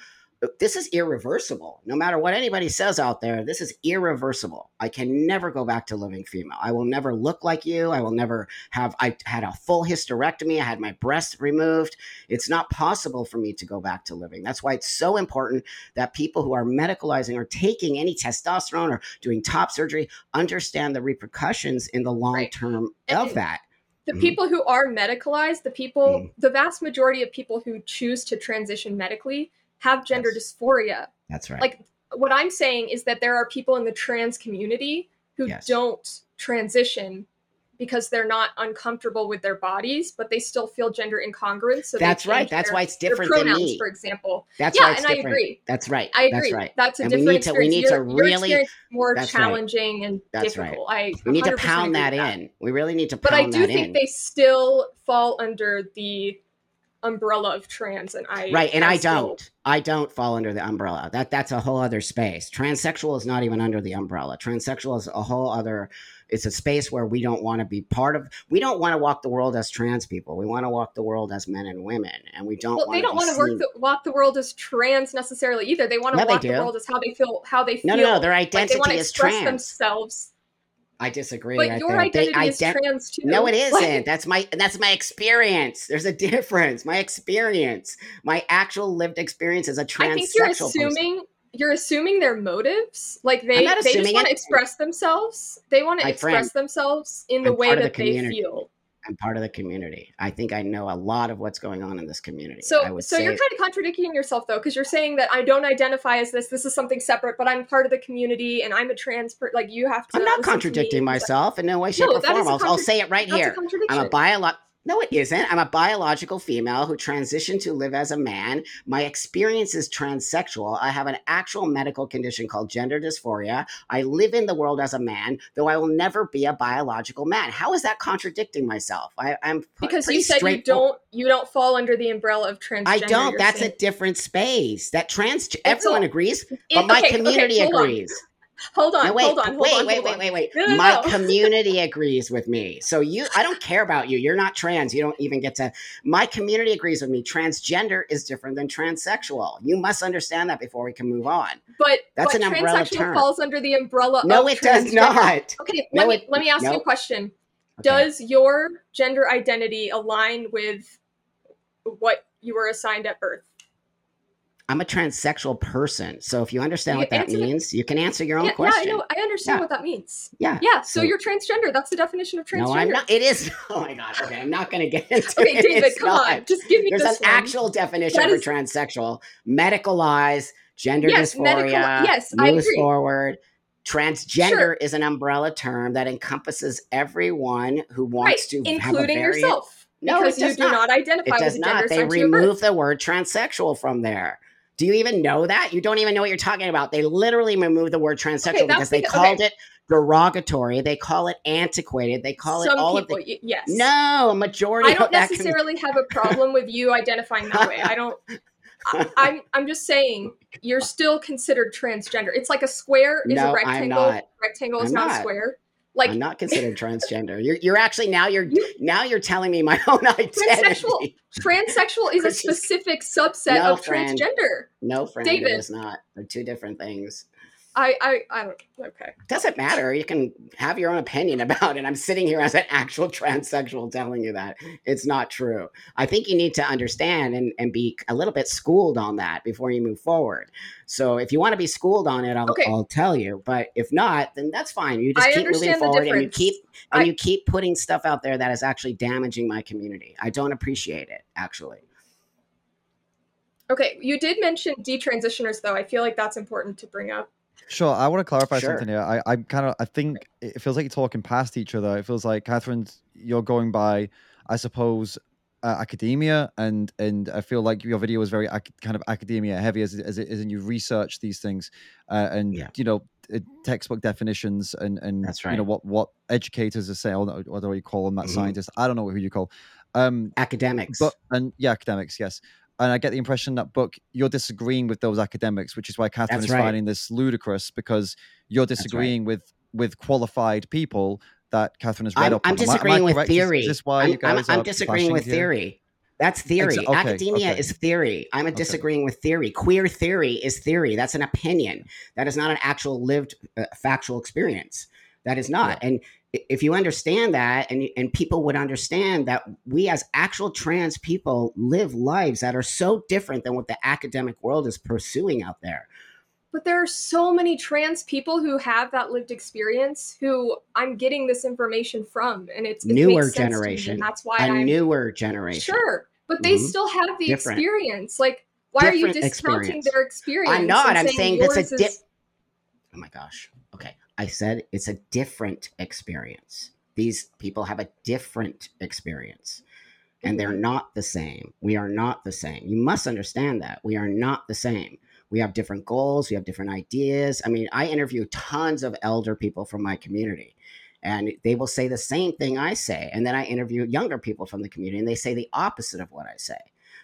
this is irreversible. No matter what anybody says out there, this is irreversible. I can never go back to living female. I will never look like you. I will never have. I had a full hysterectomy. I had my breast removed. It's not possible for me to go back to living. That's why it's so important that people who are medicalizing or taking any testosterone or doing top surgery understand the repercussions in the long term of that. the Mhm. people who are medicalized, the people, Mhm. the vast majority of people who choose to transition medically have gender Yes. dysphoria. That's right. Like what I'm saying is that there are people in the trans community who Yes. don't transition because they're not uncomfortable with their bodies, but they still feel gender incongruent. So That's right. That's their- why it's different than pronouns, me. for example. That's yeah, why it's and I agree. That's right. I agree. That's right. That's a And we different need to- we need to your, really- more That's right. challenging and That's right. difficult. I We need to pound agree that in. We really need to pound that. but I do that think in. they still fall under the umbrella of trans and I right and I, I don't I don't fall under the umbrella that that's a whole other space transsexual is not even under the umbrella transsexual is a whole other it's a space where we don't want to be part of we don't want to walk the world as trans people we want to walk the world as men and women and we don't well, want they don't want to work the, walk the world as trans necessarily either. They want to they walk the world as how they feel how they no feel. no no their like they identity want to is express trans themselves. I disagree But I your think they identity is ident- trans too. No, it isn't. That's my that's my experience. There's a difference. My experience, my actual lived experience as a transsexual I think you're person. assuming you're assuming their motives. Like they they just want to express themselves. They want to express friend, themselves in the I'm way that the they feel. I'm part of the community. I think I know a lot of what's going on in this community. I So, so you're kind of contradicting yourself though, because you're saying that I don't identify as this. This is something separate, but I'm part of the community and I'm a trans. Per- like you have to. I'm not to contradicting because myself in no way, shape, No, or form. I'll, I'll say it right That's here. contradiction. I'm a biolo- No, it isn't. I'm a biological female who transitioned to live as a man. My experience is transsexual. I have an actual medical condition called gender dysphoria. I live in the world as a man, though I will never be a biological man. How is that contradicting myself? I, I'm because you said you don't you don't fall under the umbrella of transgender. I don't. That's saying. a different space. That trans. Everyone a- agrees, It- but my okay, okay, community hold on. Hold on, No, wait, hold on, hold wait, on, wait, wait, on. wait, wait. No, no, My (laughs) community agrees with me. So you, I don't care about you. You're not trans. You don't even get to. My community agrees with me. Transgender is different than transsexual. You must understand that before we can move on. But That's but an umbrella transsexual term. falls under the umbrella. No, it does not. Okay, No, let me it- let me ask you a question. Okay. Does your gender identity align with what you were assigned at birth? I'm a transsexual person. So if you understand You what that answer the- means, you can answer your own Yeah, yeah, question. I know. I understand Yeah. what that means. Yeah. Yeah, so, So- you're transgender. That's the definition of transgender. No, I'm not. It is. (laughs) Oh my god. Okay, I'm not going to get into Okay, it. David, It's come on. Just give me There's an one. actual definition That for is- transsexual. Medicalize, gender Yes, medical- dysphoria, yes, I agree. forward. Transgender Sure. is an umbrella term that encompasses everyone who right, wants to have a including yourself. No, it because you does do not. not, identify It with does not. gender They to remove the word transsexual from there. Do you even know that? You don't even know what you're talking about. They literally removed the word transsexual Okay, because they because- called okay. it derogatory. They call it antiquated. They call Some it all people, of the yes. no a majority. I don't of that commu- necessarily have a problem with you identifying that way. I don't. I, (laughs) I'm I'm just saying you're still considered transgender. It's like a square is No, a rectangle. Rectangle is not, not. a square. Like I'm not considered transgender. You're you're actually now you're You- now you're telling me my (laughs) own identity. Transsexual. transsexual is a specific subset No, of friend. transgender. No, friend, David. it is not. They're two different things. I I I don't. Okay. Doesn't matter. You can have your own opinion (laughs) about it. I'm sitting here as an actual transsexual telling you that it's not true. I think you need to understand and, and be a little bit schooled on that before you move forward. So if you want to be schooled on it, I'll, Okay. I'll tell you. But if not, then that's fine. You just I keep moving forward and you keep and I- you keep putting stuff out there that is actually damaging my community. I don't appreciate it, actually. Okay. You did mention detransitioners, though. I feel like that's important to bring up. Sure, I want to clarify Sure. something here. I, I'm kind of, I think it feels like you're talking past each other. It feels like Catherine, you're going by, I suppose, uh, academia, and and I feel like your video was very ac- kind of academia heavy, as as it is, and you research these things, uh, and Yeah. you know, uh, textbook definitions, and and That's right. you know what what educators are saying, or what what do you call them, that Mhm. scientists? I don't know who you call. Um, Academics. but and yeah, academics, yes. And I get the impression that Buck you're disagreeing with those academics, which is why Catherine That's is right. finding this ludicrous because you're right. disagreeing with with qualified people that Catherine has read I'm, up I'm on. Am I- am I disagreeing with? Is- theory. Is, why I'm, I'm, I'm disagreeing with here? theory. That's theory. Exa- okay, Academia okay. is theory. I'm a disagreeing with theory. Queer theory is theory. That's an opinion. That is not an actual lived uh, factual experience. That is not. And i- if you understand that, and and people would understand that we as actual trans people live lives that are so different than what the academic world is pursuing out there. But there are so many trans people who have that lived experience who I'm getting this information from, and it's it Newer makes sense to me, generation. that's why A I'm newer generation. sure. But they Mhm. still have the Different. experience. Like, why are you discounting experience. their experience? I'm not. I'm saying that's a yours di- is- Oh my gosh. I said it's a different experience. These people have a different experience and they're Mhm. not the same. We are not the same. You must understand that. We are not the same. We have different goals, we have different ideas. I mean, I interview tons of elder people from my community and they will say the same thing I say. And then I interview younger people from the community and they say the opposite of what I say.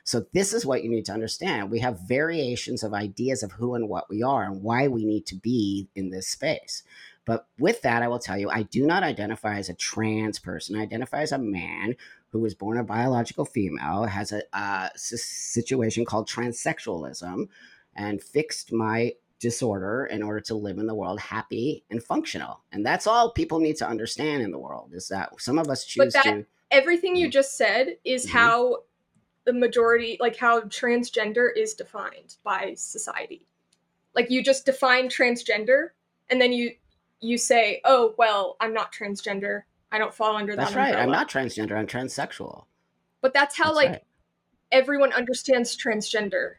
So, this is what you need to understand. We have variations of ideas of who and what we are and why we need to be in this space. But with that, I will tell you, I do not identify as a trans person. I identify as a man who was born a biological female, has a uh, situation called transsexualism, and fixed my disorder in order to live in the world happy and functional. And that's all people need to understand in the world is that some of us choose that, to. Everything you mm-hmm. just said is mm-hmm. how the majority, like how transgender is defined by society. Like you just define transgender and then you you say, "Oh, well, I'm not transgender. I don't fall under that's that." That's right. I'm not transgender. I'm transsexual. But that's how that's like right. everyone understands transgender.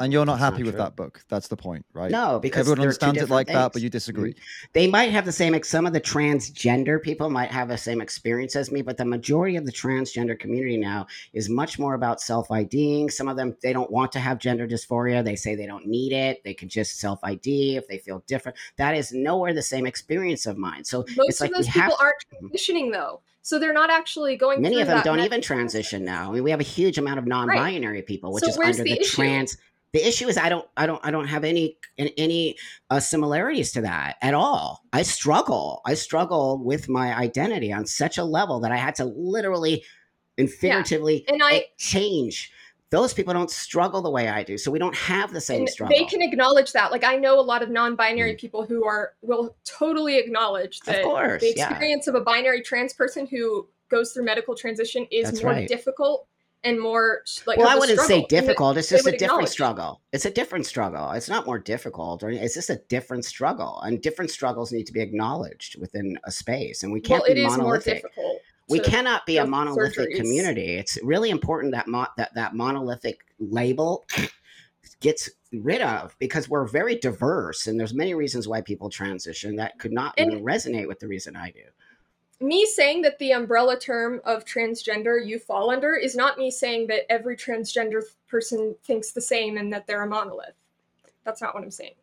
And you're not happy not with that Buck. That's the point, right? No, because everyone understands it like things. that, but you disagree. They might have the same. Some of the transgender people might have the same experience as me, but the majority of the transgender community now is much more about self IDing. Some of them they don't want to have gender dysphoria. They say they don't need it. They can just self ID if they feel different. That is nowhere the same experience of mine. So most it's like of those people have... aren't transitioning though. So they're not actually going. Many of them don't method. even transition now. I mean, we have a huge amount of non-binary right. people, which so is under the, the trans the issue is I don't I don't I don't have any any uh, similarities to that at all. I struggle. I struggle with my identity on such a level that I had to literally and figuratively yeah. and I change. Those people don't struggle the way I do, so we don't have the same struggle. They can acknowledge that. Like I know a lot of non-binary mm. people who are will totally acknowledge that course, the experience yeah. of a binary trans person who goes through medical transition is That's more right. difficult and more like well i wouldn't say difficult it's just a different struggle. It's a different struggle. It's not more difficult or it's just a different struggle and different struggles need to be acknowledged within a space and we can't well, be monolithic. we cannot be a monolithic surgeries. community. It's really important that mo- that that monolithic label (clears throat) gets rid of because we're very diverse and there's many reasons why people transition that could not and, even resonate with the reason i do me saying that the umbrella term of transgender you fall under is not me saying that every transgender person thinks the same and that they're a monolith. That's not what I'm saying.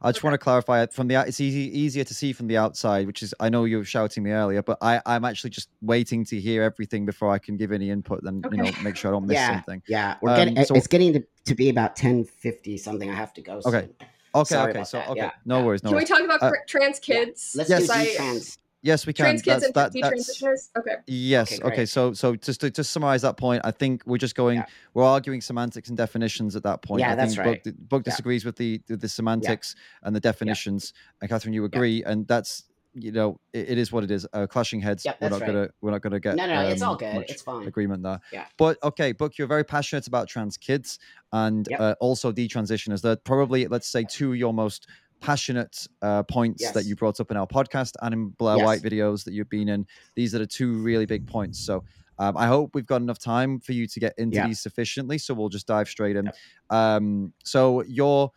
I just okay. want to clarify it from the it's easy easier to see from the outside, which is I know you were shouting me earlier, but I I'm actually just waiting to hear everything before I can give any input. Then okay. you know make sure I don't miss yeah, something. Yeah, we're um, getting so, it's getting to, to be about ten fifty something. I have to go. Okay. Soon. Okay. Sorry okay. So that. okay. Yeah. No worries. No Can worries. we talk about uh, trans kids? Yeah. Let's yes. do trans. Yes, we can. Trans kids that's, and that, transitioners. Okay. Yes. Okay, okay, So, so just to just summarize that point, I think we're just going. Yeah. We're arguing semantics and definitions at that point. Yeah, I that's think right. Buck, Buck Yeah. disagrees with the the, the semantics and the definitions. And Catherine, you agree, and that's you know it, it is what it is. Uh, clashing heads. Yep, we're that's not right. gonna we're not gonna get. No, no, it's um, all good. It's fine. Agreement there. Yeah. But okay, Buck. You're very passionate about trans kids and Yep. uh, also detransitioners. They're probably let's say two of your most passionate uh, points that you brought up in our podcast and in Blaire Yes. White videos that you've been in. These are the two really big points. So um, I hope we've got enough time for you to get into Yeah. these sufficiently. So we'll just dive straight in. Um, so your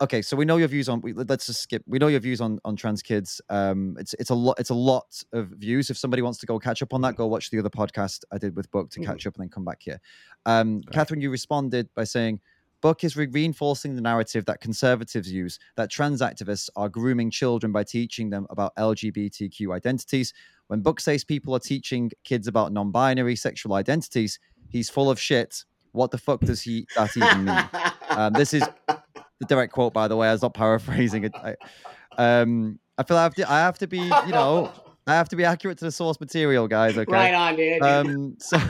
okay. So we know your views on. We, let's just skip. We know your views on on trans kids. Um, it's it's a lot. It's a lot of views. If somebody wants to go catch up on that, go watch the other podcast I did with Buck to Mhm. catch up and then come back here. Um, Catherine, you responded by saying. Buck is re- reinforcing the narrative that conservatives use that trans activists are grooming children by teaching them about LGBTQ identities. When Buck says people are teaching kids about non binary sexual identities, he's full of shit. What the fuck does he that even mean? Um, this is the direct quote, by the way. I was not paraphrasing it. I, um, I feel I have to. I have to be. You know, I have to be accurate to the source material, guys. Okay. Right on, dude. Um. So,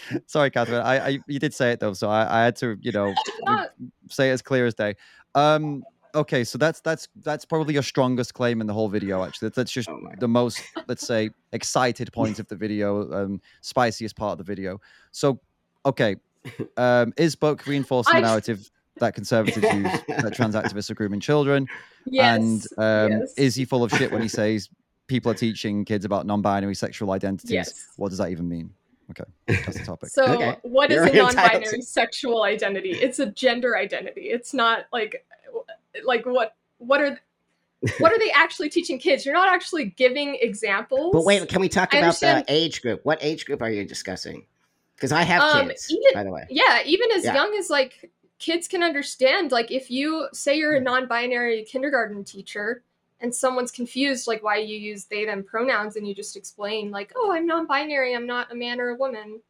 (laughs) sorry, Catherine. I, I you did say it though, so I, I had to. You know, (laughs) say it as clear as day. Um. Okay, so that's that's that's probably your strongest claim in the whole video. Actually, that's, that's just Oh the most, let's say, excited (laughs) point of the video, um, spiciest part of the video. So, okay, um, is Buck reinforcing the narrative that conservatives use that trans activists are grooming children? Yes. And um, yes. is he full of shit when he says people are teaching kids about non-binary sexual identities? Yes. What does that even mean? Okay, that's the topic. So, Okay. what is You're a non-binary to- sexual identity? It's a gender identity. It's not like, like what? What are? What are they actually teaching kids? You're not actually giving examples. But wait, can we talk I about the age group? What age group are you discussing? Because I have Um, kids, even- by the way. yeah, even as Yeah. young as like kids can understand. Like if you say you're a non-binary kindergarten teacher and someone's confused, like why you use they them pronouns, and you just explain like, oh, I'm non-binary. I'm not a man or a woman.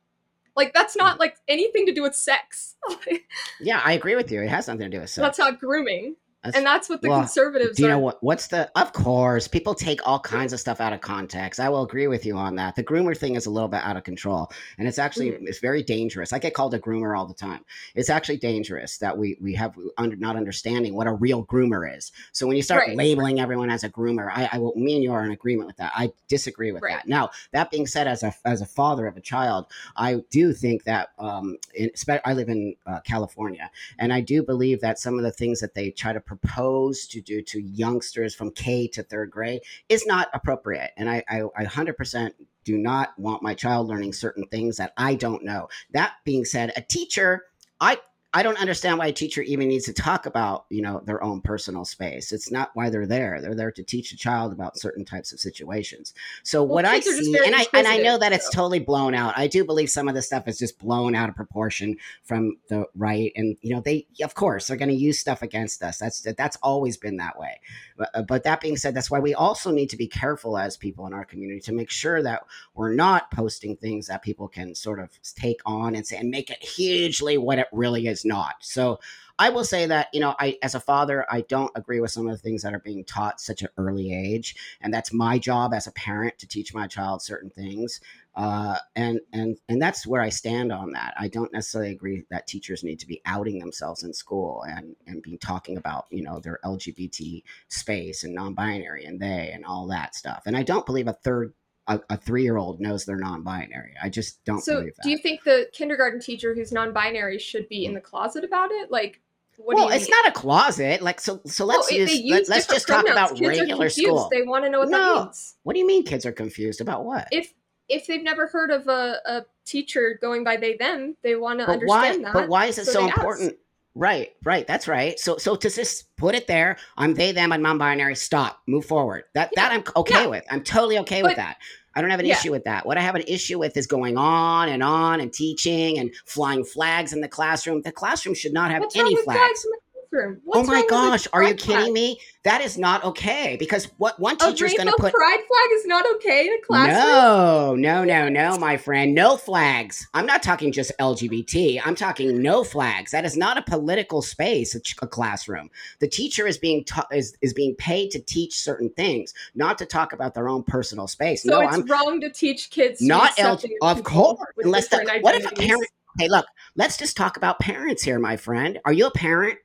Like that's not like anything to do with sex. (laughs) yeah, I agree with you. It has nothing to do with sex. That's not grooming. That's- and that's what the well, conservatives Do you are. know what? What's the? Of course, people take all kinds of stuff out of context. I will agree with you on that. The groomer thing is a little bit out of control, and it's actually Mm-hmm. it's very dangerous. I get called a groomer all the time. It's actually dangerous that we we have under not understanding what a real groomer is. So when you start Right. labeling everyone as a groomer, I, I will. Me and you are in agreement with that. I disagree with Right. that. Now that being said, as a as a father of a child, I do think that um, in, I live in uh, California, and I do believe that some of the things that they try to propose to do to youngsters from K to third grade is not appropriate. And I, I, I 100% do not want my child learning certain things that I don't know. That being said, a teacher, I, I don't understand why a teacher even needs to talk about, you know, their own personal space. It's not why they're there. They're there to teach a child about certain types of situations. So Well, what I kids are just see, and I and I know that it's so. totally blown out. I do believe some of the stuff is just blown out of proportion from the right, and you know they, of course, they're going to use stuff against us. That's that's always been that way. But, uh, but that being said, that's why we also need to be careful as people in our community to make sure that we're not posting things that people can sort of take on and say and make it hugely what it really is not. So I will say that, you know, I as a father, I don't agree with some of the things that are being taught such an early age. And that's my job as a parent to teach my child certain things. Uh, and and and that's where I stand on that. I don't necessarily agree that teachers need to be outing themselves in school and and be talking about you know their LGBT space and non-binary and they and all that stuff. And I don't believe a third a, a three-year-old knows they're non-binary. I just don't so, believe that. do you think the kindergarten teacher who's non-binary should be in the closet about it? Like, what well, do you mean? Well, it's mean? not a closet. Like so. So let's if use. they Let, use us just talk about kids regular school. They want to know what No. that means. What do you mean kids are confused about what? If if they've never heard of a, a teacher going by they them, they want to but why? understand that. But why is it so so they ask. important? Right, right. That's right. So, so to just put it there, I'm they, them, I'm non-binary. Stop. Move forward. That that I'm okay yeah. with. I'm totally okay with that. I don't have an Yeah. issue with that. What I have an issue with is going on and on and teaching and flying flags in the classroom. The classroom should not have What's any flags. Flags in the classroom? Oh my wrong with a gosh, are you kidding flag? me? That is not okay because what one teacher's going to put pride flag is not okay in a classroom. No, no, no, no, my friend. No flags. I'm not talking just LGBT. I'm talking no flags. That is not a political space, a, a classroom. The teacher is being ta- is, is being paid to teach certain things, not to talk about their own personal space. So no, it's I'm wrong to teach kids not L- of course. Unless what if a parent? Hey, look. Let's just talk about parents here, my friend. Are you a parent?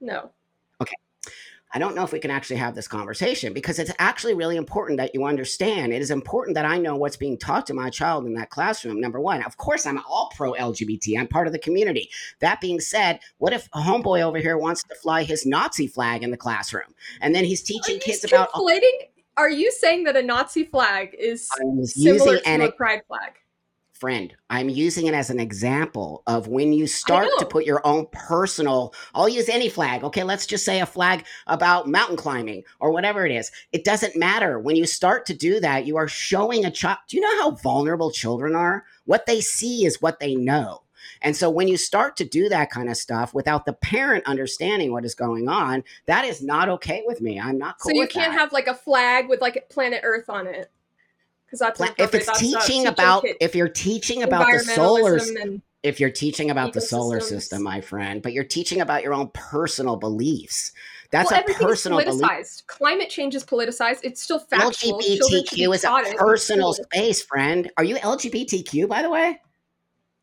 No. Okay. I don't know if we can actually have this conversation because it's actually really important that you understand. It is important that I know what's being taught to my child in that classroom. Number one, of course, I'm all pro LGBT. I'm part of the community. That being said, what if a homeboy over here wants to fly his Nazi flag in the classroom and then he's teaching kids about? Are you saying that a Nazi flag is similar using to an a pride flag? Friend. I'm using it as an example of when you start to put your own personal, I'll use any flag. Okay, let's just say a flag about mountain climbing or whatever it is. It doesn't matter. When you start to do that, you are showing a child. Do you know how vulnerable children are? What they see is what they know. And so when you start to do that kind of stuff without the parent understanding what is going on, that is not okay with me. I'm not cool so you can't that. have like a flag with like planet Earth on it, because that's Pla- if it's teaching about kids if you're teaching about the solar and if you're teaching about the solar system, my friend, but you're teaching about your own personal beliefs. That's well, a personal is belief. Climate change is politicized. It's still factual. Children should be LGBTQ is a personal space, friend. Are you LGBTQ, by the way?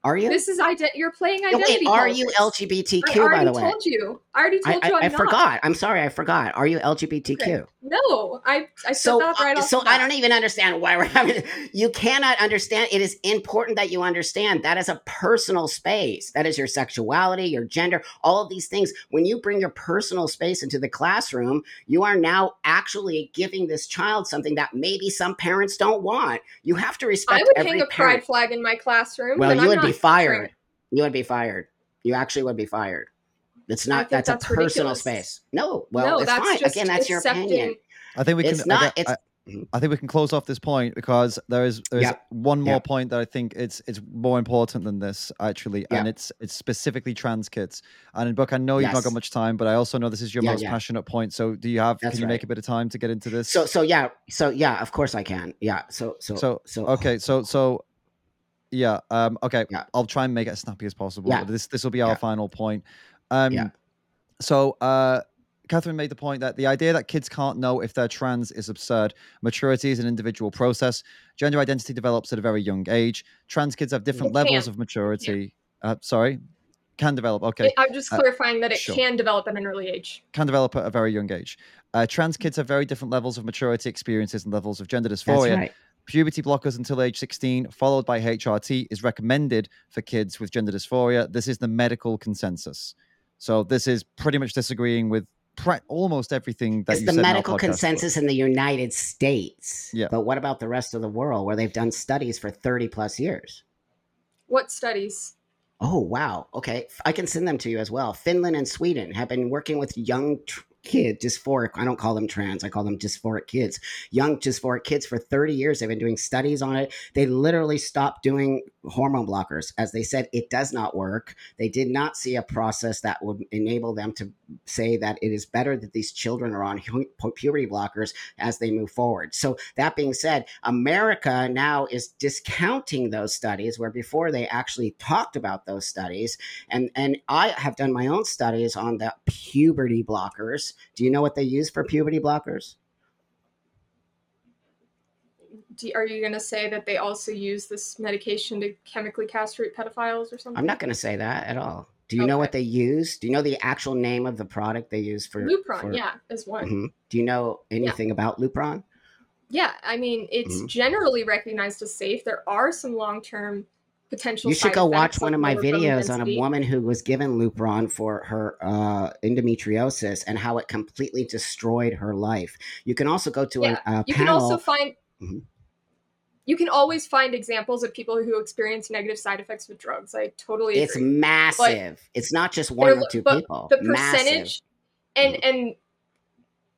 Are you? This is ident- You're playing identity. are you politics. I LGBTQ, already by the way? I told you. I already told I, you I'm I forgot. I'm sorry, I forgot. Are you LGBTQ? Okay. No, I I so that right uh, off so I don't even understand why we're having you cannot understand it is important that you understand that is a personal space that is your sexuality your gender all of these things when you bring your personal space into the classroom you are now actually giving this child something that maybe some parents don't want you have to respect I would hang a parent pride flag in my classroom. well you I'm would be fired wearing- you would be fired you actually would be fired it's not that's, that's a personal ridiculous. space no well no, it's that's fine just again that's your accepting- opinion I think we can. it's I not get- it's I, I think we can close off this point because there is there is Yeah. one more Yeah. point that I think it's it's more important than this actually, and it's it's specifically trans kids. And in Buck, I know you've not got much time, but I also know this is your Yeah, most yeah. passionate point. So, do you have? That's can you make a bit of time to get into this? So so yeah, so yeah, of course I can. Yeah. So so So, so okay, so so Yeah. Um, okay. Yeah. I'll try and make it as snappy as possible. Yeah. This this will be our Yeah. final point. Um, Yeah. So, uh, Catherine made the point that the idea that kids can't know if they're trans is absurd. Maturity is an individual process. Gender identity develops at a very young age. Trans kids have different It levels can. of maturity. Uh, sorry, can develop. Okay, It- I'm just Uh, clarifying that it sure. can develop at an early age. can develop at a very young age. Uh, trans kids have very different levels of maturity, experiences, and levels of gender That's dysphoria. right. Puberty blockers until age 16, followed by HRT, is recommended for kids with gender dysphoria. This is the medical consensus. So this is pretty much disagreeing with pre- almost everything that It's you the said medical podcast. consensus in the United States. Yeah. But what about the rest of the world where they've done studies for 30 plus years? What studies? Oh, wow. Okay. I can send them to you as well. Finland and Sweden have been working with young tr- kid dysphoric. I don't call them trans. I call them dysphoric kids. Young dysphoric kids for 30 years. They've been doing studies on it. They literally stopped doing hormone blockers. As they said, it does not work. They did not see a process that would enable them to say that it is better that these children are on puberty blockers as they move forward. So, that being said, America now is discounting those studies where before they actually talked about those studies. And, and I have done my own studies on the puberty blockers. Do you know what they use for puberty blockers? Do, are you going to say that they also use this medication to chemically castrate pedophiles or something? I'm not going to say that at all. Do you know what they use? Do you know the actual name of the product they use for Lupron, for- yeah, is one. Mhm. Do you know anything about Lupron? Yeah, I mean, it's Mhm. generally recognized as safe. There are some long term potential. You should go watch one of my videos on a woman who was given Lupron for her uh, endometriosis and how it completely destroyed her life. You can also go to Yeah, a, a You can also find. Mhm. You can always find examples of people who experience negative side effects with drugs. I totally it's agree. massive. it's not just one or two but people. the Massive. percentage and and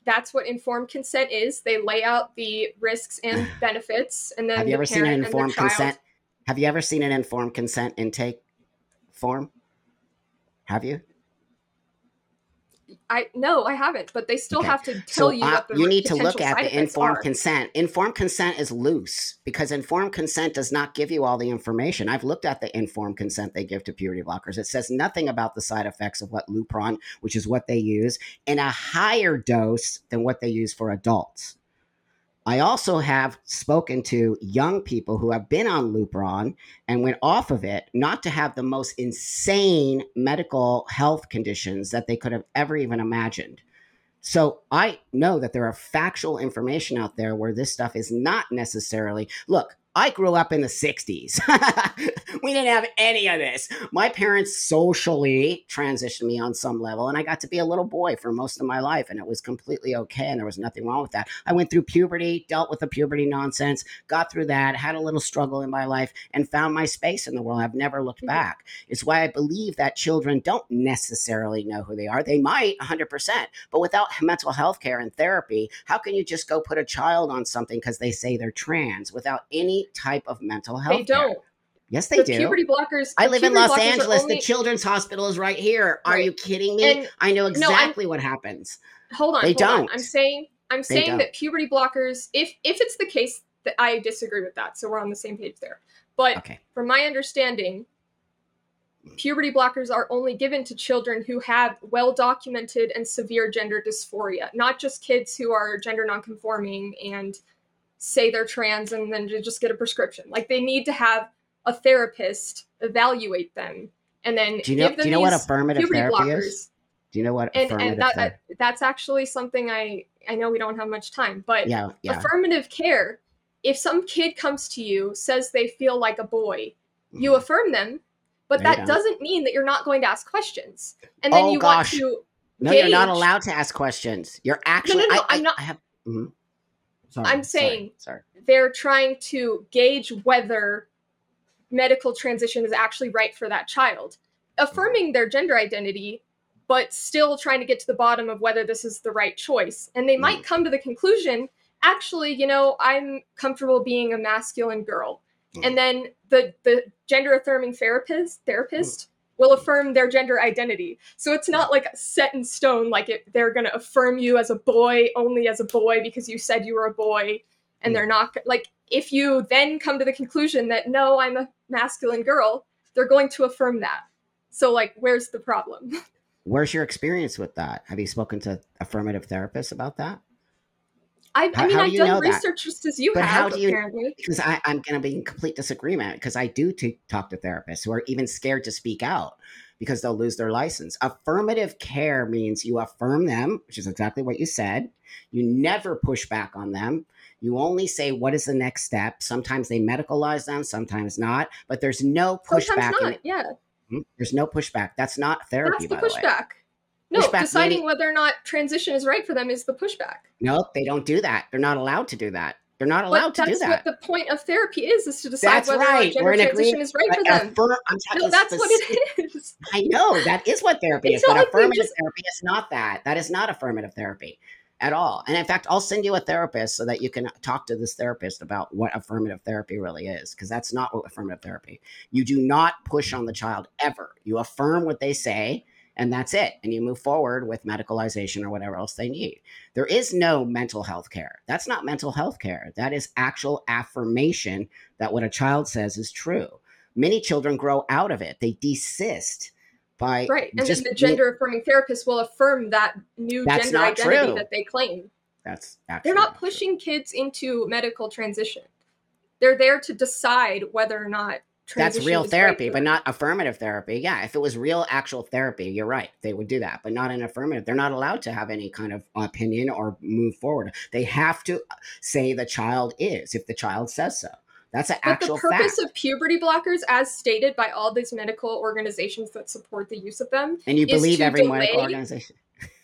that's what informed consent is they lay out the risks and (sighs) benefits and then Have you the ever seen an parent and the informed consent? Have you ever seen an informed consent intake form? Have you? i no i haven't but they still Okay. have to tell you uh, you need to look at the informed are. consent. Informed consent is loose because informed consent does not give you all the information. I've looked at the informed consent they give to puberty blockers. It says nothing about the side effects of what Lupron, which is what they use, in a higher dose than what they use for adults. I also have spoken to young people who have been on Lupron and went off of it, not to have the most insane medical health conditions that they could have ever even imagined. So I know that there are factual information out there where this stuff is not necessarily. Look, I grew up in the 60s. (laughs) we didn't have any of this. My parents socially transitioned me on some level, and I got to be a little boy for most of my life, and it was completely okay, and there was nothing wrong with that. I went through puberty, dealt with the puberty nonsense, got through that, had a little struggle in my life, and found my space in the world. I've never looked Mhm. back. It's why I believe that children don't necessarily know who they are. They might 100%, but without mental health care and therapy, how can you just go put a child on something because they say they're trans without any type of mental health they don't Yes, they the do. puberty blockers I live in Los Angeles. only- The Children's Hospital is right here. Are you kidding me? And- I know exactly what happens. hold on They hold don't. i'm saying i'm They saying don't. that puberty blockers if if it's the case that i disagree with that so we're on the same page there but Okay. from my understanding puberty blockers are only given to children who have well documented and severe gender dysphoria not just kids who are gender nonconforming and say they're trans and then to just get a prescription like they need to have a therapist evaluate them and then Do you know? give them Do you know what affirmative therapy blockers is? Do you know what and affirmative and that, that's actually something i i know we don't have much time but Yeah, yeah. affirmative care if some kid comes to you says they feel like a boy you Mhm. affirm them but No, that doesn't mean that you're not going to ask questions and then Oh, you gosh. want to no, you're not allowed to ask questions. You're actually. no, no, I, I, I'm not- I have. mhm. Sorry, I'm saying- Sorry. they're trying to gauge whether medical transition is actually right for that child. Affirming their gender identity but still trying to get to the bottom of whether this is the right choice. And they might mm. come to the conclusion actually you know i'm comfortable being a masculine girl. Mm. And then the the gender affirming therapist therapist mm. Will affirm their gender identity so it's not like set in stone like it, they're going to affirm you as a boy only as a boy because you said you were a boy and they're not like if you then come to the conclusion that no, I'm a masculine girl, they're going to affirm that. So like, where's the problem? (laughs) Where's your experience with that? Have you spoken to affirmative therapists about that? I, How- I mean, I've you done know that? research just as you But have. how do you- apparently. Because I, I'm going to be in complete disagreement because I do t- talk to therapists who are even scared to speak out because they'll lose their license. Affirmative care means you affirm them, which is exactly what you said. You never push back on them. You only say, what is the next step? Sometimes they medicalize them, sometimes not, but there's no pushback. Sometimes in- Yeah, Hmm? There's no pushback. That's not therapy, that's the by the pushback. No, Pushback deciding whether or not transition is right for them is the pushback. No, they don't do that. They're not allowed to do that. They're not allowed But to do that. that's what the point of therapy is: is to decide That's whether right. or not gender transition is right for them. affirm- No, that's what it is. I know that is what therapy It's is, but like affirmative just- therapy is not that. That is not affirmative therapy at all. And in fact, I'll send you a therapist so that you can talk to this therapist about what affirmative therapy really is, because that's not what affirmative therapy. You do not push on the child ever. You affirm what they say, and that's it. And you move forward with medicalization or whatever else they need. There is no mental health care. That's not mental health care. That is actual affirmation that what a child says is true. Many children grow out of it. They desist by Right, and just then the gender affirming therapist will affirm that new gender identity true. that they claim. That's They're not pushing kids into medical transition. They're there to decide whether or not That's real therapy, but not affirmative therapy. Yeah, if it was real actual therapy, you're right. They would do that, but not in affirmative. They're not allowed to have any kind of opinion or move forward. They have to uh, say the child is if the child says so. That's an But actual the purpose fact. of puberty blockers, as stated by all these medical organizations that support the use of them, and you believe every medical organization.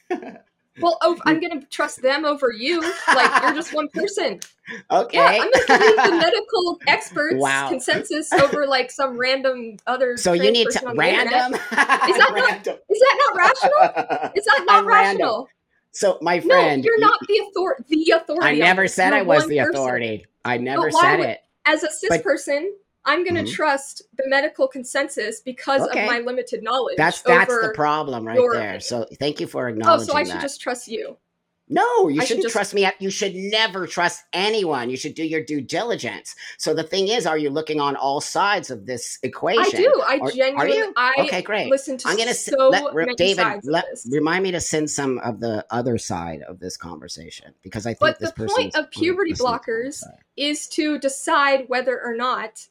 (laughs) well, oh, I'm going to trust them over you. Like you're just one person. (laughs) Okay. Yeah, I'm going to believe the medical (laughs) experts' Wow. consensus over like some random other. so you need to on the internet. random. Is that not- (laughs) random. Is that not rational? Is that not I'm random. rational? So my No, friend, you're you- not the author- the authority. I never said I was the person. authority. I never said would- it. As a cis But- person, I'm going to Mhm. trust the medical consensus because Okay. of my limited knowledge. That's that's the problem right your there. So thank you for acknowledging. That. Oh, so I should that. just trust you. No, you I should shouldn't just- trust me. You should never trust anyone. You should do your due diligence. So the thing is, are you looking on all sides of this equation? I do. I Are- are genuinely. you? I Okay, great. listen to I'm gonna s- so let, re- many David sides let, of this. remind me to send some of the other side of this conversation because I think But this the point of puberty blockers is to decide whether or not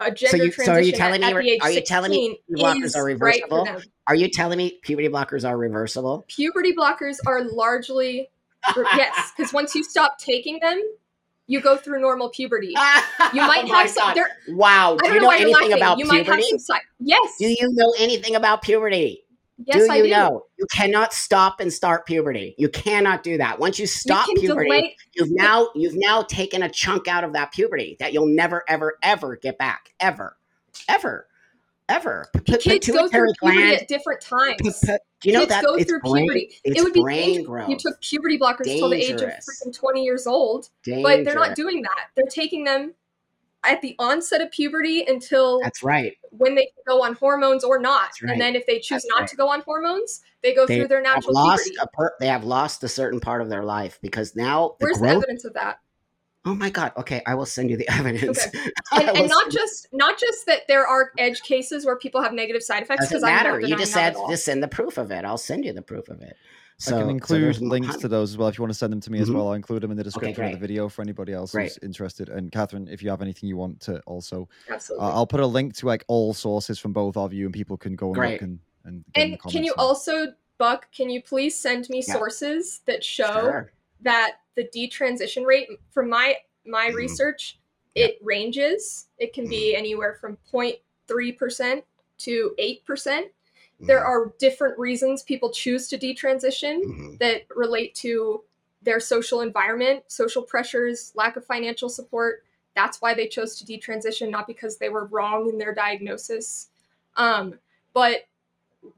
a gender you- transition so are you telling at, me- at are you telling me 16 blockers are reversible? them. Are you telling me puberty blockers are reversible? Puberty blockers are largely (laughs) yes, because once you stop taking them, you go through normal puberty. (laughs) You might Oh have some. Wow. Do you know know anything about you might have puberty? some. Yes. Do you know anything about puberty? Yes, do I you do. know you cannot stop and start puberty? You cannot do that. Once you stop you puberty, delay. you've now you've now taken a chunk out of that puberty that you'll never ever ever get back ever, ever, ever. P- Kids go through pituitary puberty gland- at different times. p- p- Do you know Kids that go it's through brain, puberty. It would be brain growth. you took puberty blockers till the age of freaking 20 years old, but they're not doing that. They're taking them at the onset of puberty until That's right. when they go on hormones or not. Right. And then if they choose That's not right. to go on hormones, they go They through their natural lost puberty. a per- they have lost a certain part of their life because now the Where's the evidence of that? oh my god. Okay, I will send you the (laughs) evidence. (laughs) And, and not just not just that there are edge cases where people have negative side effects doesn't matter. You just said just send the proof of it. I'll send you the proof of it. So I can include there's links to those as well if you want to send them to me as Mhm. well. I'll include them in the description of the video for anybody else Great. who's interested. And Catherine, if you have anything you want to also, Absolutely. uh, I'll put a link to like all sources from both of you, and people can go and Great. look and and. and can you comments also, Buck? Can you please send me Yeah. sources that show Sure. that the detransition rate from my my Mhm. research Yeah. it ranges. It can be anywhere from 0.3 percent to eight percent. There Mhm. are different reasons people choose to detransition Mhm. that relate to their social environment, social pressures, lack of financial support. That's why they chose to detransition, not because they were wrong in their diagnosis. Um, but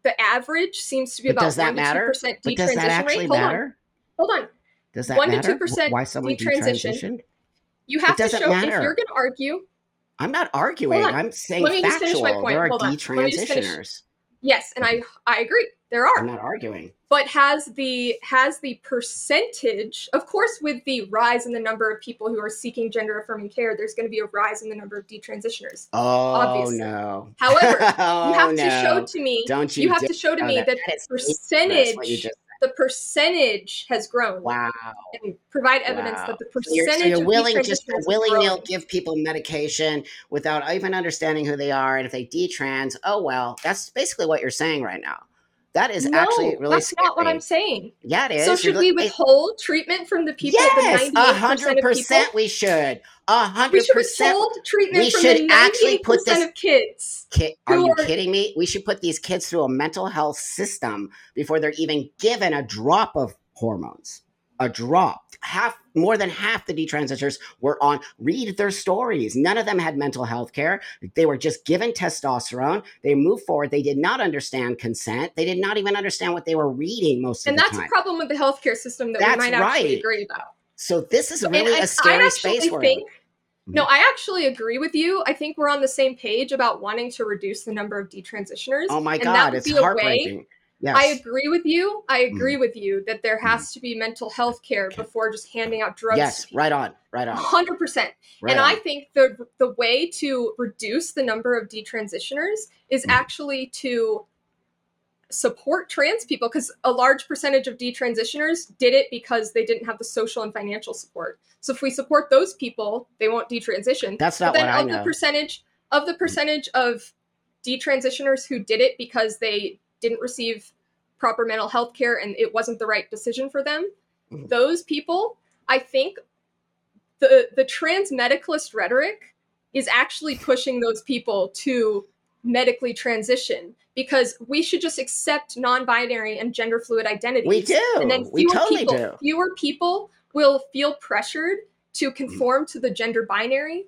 the average seems to be But about does that one to two matter? percent But does that actually rate. Hold on, matter? hold on. Does that 1 to matter? 2% Why someone detransition. detransitioned? You have to show if you're going to argue. I'm not arguing. I'm saying Let me just finish factual. my point. There are Hold on. Let me just finish. detransitioners. Yes, and I I agree. There are. I'm not arguing. But has the has the percentage, of course, with the rise in the number of people who are seeking gender affirming care, there's going to be a rise in the number of detransitioners. Oh Obviously. no. However, (laughs) oh, you have no. to show to me. Don't you You have to show to Oh, me that- that that percentage, what you just the percentage has grown, wow. and provide evidence Wow. that the So you're, percentage so you're willing just to willy nil grown. give people medication without even understanding who they are, and if they detrans, oh well, that's basically what you're saying right now. That is no, actually really that's not what. I'm saying. Yeah, it is. So You're should li- we it- withhold treatment from the people? Yes, a hundred percent. We should. Hundred should percent. withhold treatment we from should the actually 98% put this- of kids. Ki- are you are- kidding me? We should put these kids through a mental health system before they're even given a drop of hormones. A drop. Half, more than half the detransitioners were on. Read their stories. None of them had mental health care. They were just given testosterone. They moved forward. They did not understand consent. They did not even understand what they were reading most And of the time. And that's a problem with the healthcare system that That's we might actually right. agree about. so this is And really I- a I scary actually space think- mm-hmm. No, I actually agree with you. I think we're on the same page about wanting to reduce the number of detransitioners. Oh my and God, it's be a way- heartbreaking. Yes. I agree with you. I Mm-hmm. agree with you that there has to be mental health care before just handing out drugs. Yes, right on, right on. Hundred percent. Right and on. I think the the way to reduce the number of detransitioners is Mhm. actually to support trans people because a large percentage of detransitioners did it because they didn't have the social and financial support. So if we support those people, they won't detransition. That's But not then what I of know. the percentage of the percentage of detransitioners who did it because they didn't receive proper mental health care and it wasn't the right decision for them, Mhm. those people, I think the the trans medicalist rhetoric is actually pushing those people to medically transition because we should just accept non-binary and gender fluid identities. we do. And then we fewer totally people, do. fewer people will feel pressured to conform to the gender binary,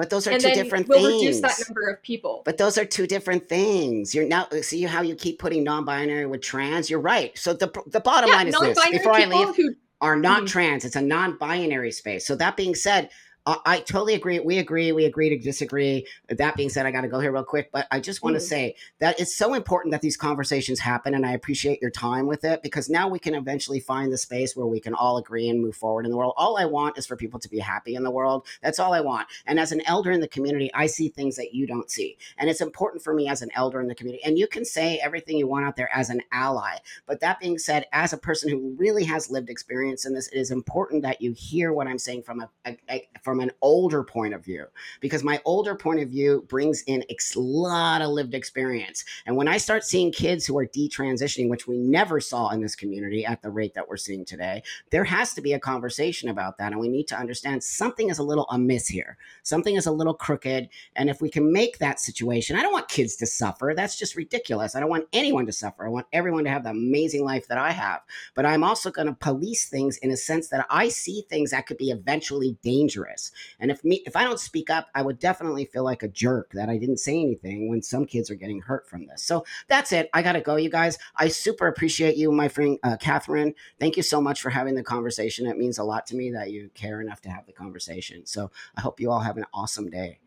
But those are and two different we'll things. reduce that number of people. But those are two different things. You're now see how you keep putting non-binary with trans. You're right. So the the bottom yeah, line is this: before I leave, who are not Mhm. trans. It's a non-binary space. So that being said, I, I totally agree. We agree. We agree to disagree. That being said, I got to go here real quick. But I just want to Mhm. say that it's so important that these conversations happen, and I appreciate your time with it because now we can eventually find the space where we can all agree and move forward in the world. All I want is for people to be happy in the world. That's all I want. And as an elder in the community, I see things that you don't see, and it's important for me as an elder in the community. And you can say everything you want out there as an ally, but that being said, as a person who really has lived experience in this, it is important that you hear what I'm saying from a, a, a- from an older point of view, because my older point of view brings in a lot of lived experience. And when I start seeing kids who are detransitioning, which we never saw in this community at the rate that we're seeing today, there has to be a conversation about that, and we need to understand something is a little amiss here. Something is a little crooked, and if we can make that situation, I don't want kids to suffer. That's just ridiculous. I don't want anyone to suffer. I want everyone to have the amazing life that I have. But I'm also going to police things in a sense that I see things that could be eventually dangerous. And if me, if I don't speak up, I would definitely feel like a jerk that I didn't say anything when some kids are getting hurt from this. So that's it. I got to go, you guys. I super appreciate you, my friend uh, Catherine. Thank you so much for having the conversation. It means a lot to me that you care enough to have the conversation. So I hope you all have an awesome day.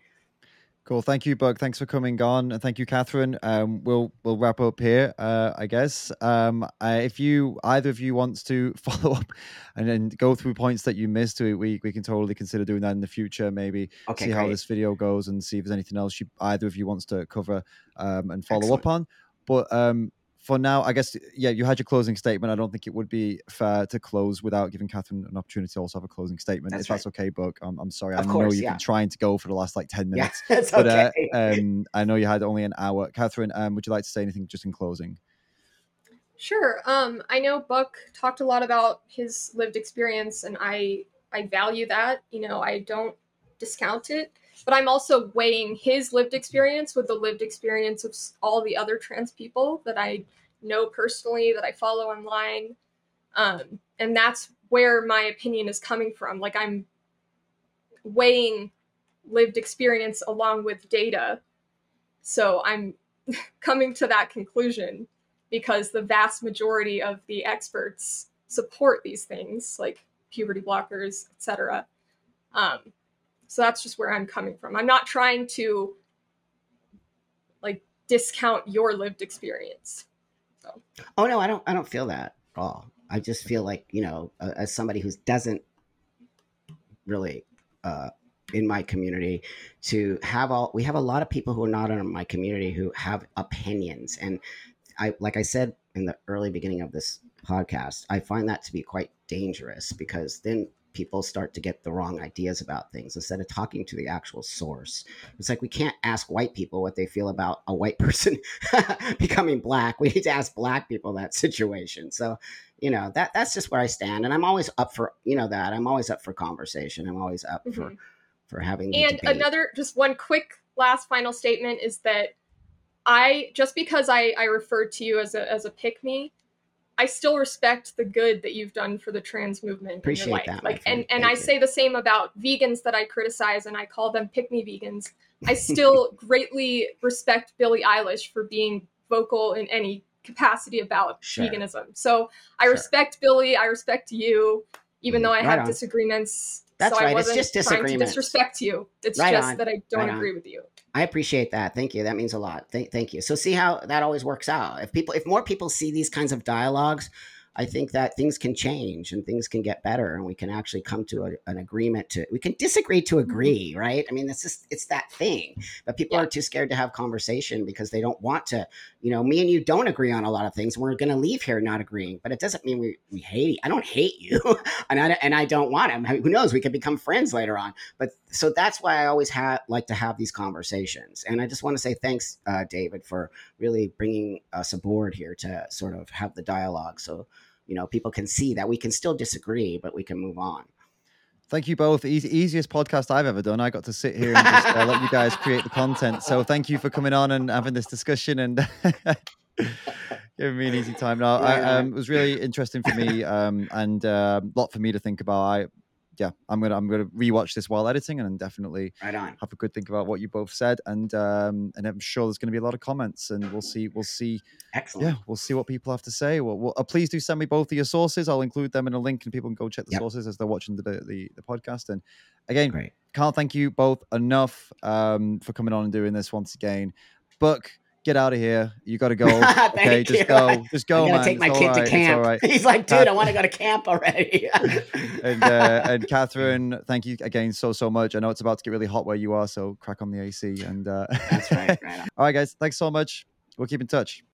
Cool. Thank you, Buck. Thanks for coming on, and thank you, Catherine. Um, we'll we'll wrap up here, uh, I guess. Um, uh, if you either of you wants to (laughs) follow up and then go through points that you missed, we we, we can totally consider doing that in the future. Maybe Okay, see how this video goes and see if there's anything else you either of you wants to cover um, and follow Excellent. up on. But um, for now, I guess yeah, you had your closing statement. I don't think it would be fair to close without giving Catherine an opportunity to also have a closing statement. That's if that's okay, Buck. I'm, I'm sorry. Of I know you've yeah. been trying to go for the last like ten Yeah, minutes (laughs) it's but okay. uh, um, (laughs) I know you had only an hour. Catherine, um, would you like to say anything just in closing? Sure. Um, I know Buck talked a lot about his lived experience, and I I value that. You know, I don't discount it, but I'm also weighing his lived experience with the lived experience of all the other trans people that I know personally, that I follow online, um, and that's where my opinion is coming from. Like I'm weighing lived experience along with data, so I'm (laughs) coming to that conclusion because the vast majority of the experts support these things like puberty blockers etc um, so that's just where i'm coming from i'm not trying to like discount your lived experience. So. Oh no, I don't. I don't feel that at all. I just feel like you know, as somebody who doesn't really uh, in my community, to have all we have a lot of people who are not in my community who have opinions, and I like I said in the early beginning of this podcast, I find that to be quite dangerous because then people start to get the wrong ideas about things instead of talking to the actual source. It's like we can't ask white people what they feel about a white (laughs) person (laughs) becoming black. We need to ask black people that situation. So, you know, that that's just where I stand and I'm always up for, you know that. I'm always up for conversation. I'm always up mm-hmm. for for having And debate. another just one quick last final statement is that I just because I I referred to you as a as a pick me I still respect the good that you've done for the trans movement Appreciate in your life. That, like, and and I you. say the same about vegans that I criticize, and I call them pick me vegans. I still (laughs) greatly respect Billie Eilish for being vocal in any capacity about sure. veganism. So I sure. respect Billie. I respect you, even mm, though I right have on. disagreements. That's so right. it's just disagreement. disrespect you. It's right just on. that I don't right agree on. with you. I appreciate that. Thank you. That means a lot. Thank, thank you. So see how that always works out. If people, if more people see these kinds of dialogues, I think that things can change and things can get better, and we can actually come to a, an agreement. To we can disagree to mm-hmm. agree, right? I mean, it's just it's that thing. But people yeah. are too scared to have conversation because they don't want to. You know, me and you don't agree on a lot of things. We're going to leave here not agreeing, but it doesn't mean we, we hate. I don't hate you, (laughs) and I and I don't want him. Who knows? We could become friends later on. But so that's why I always have like to have these conversations. And I just want to say thanks, uh, David, for really bringing us aboard here to sort of have the dialogue. So you know people can see that we can still disagree but we can move on Thank you both. Easy, easiest podcast I've ever done. I got to sit here and just uh, let you guys create the content. So thank you for coming on and having this discussion and (laughs) giving me an easy time. Now, I, um, it was really interesting for me um, and a uh, lot for me to think about. I yeah, I'm gonna I'm gonna rewatch this while editing and definitely right have a good think about what you both said and um and I'm sure there's gonna be a lot of comments and we'll see we'll see excellent yeah we'll see what people have to say. Well, well uh, please do send me both of your sources. I'll include them in a link and people can go check the yep. sources as they're watching the, the the podcast. And again, great. Can't thank you both enough um for coming on and doing this once again. Buck, get out of here. You got to go. (laughs) okay, just you. go. Just go, I man. Take my it's kid to camp. Right. (laughs) He's like, dude, I want to go to camp already. (laughs) and uh, and Catherine, thank you again so so much. I know it's about to get really hot where you are, so crack on the AC. And uh... that's right. right all right, guys, thanks so much. We'll keep in touch.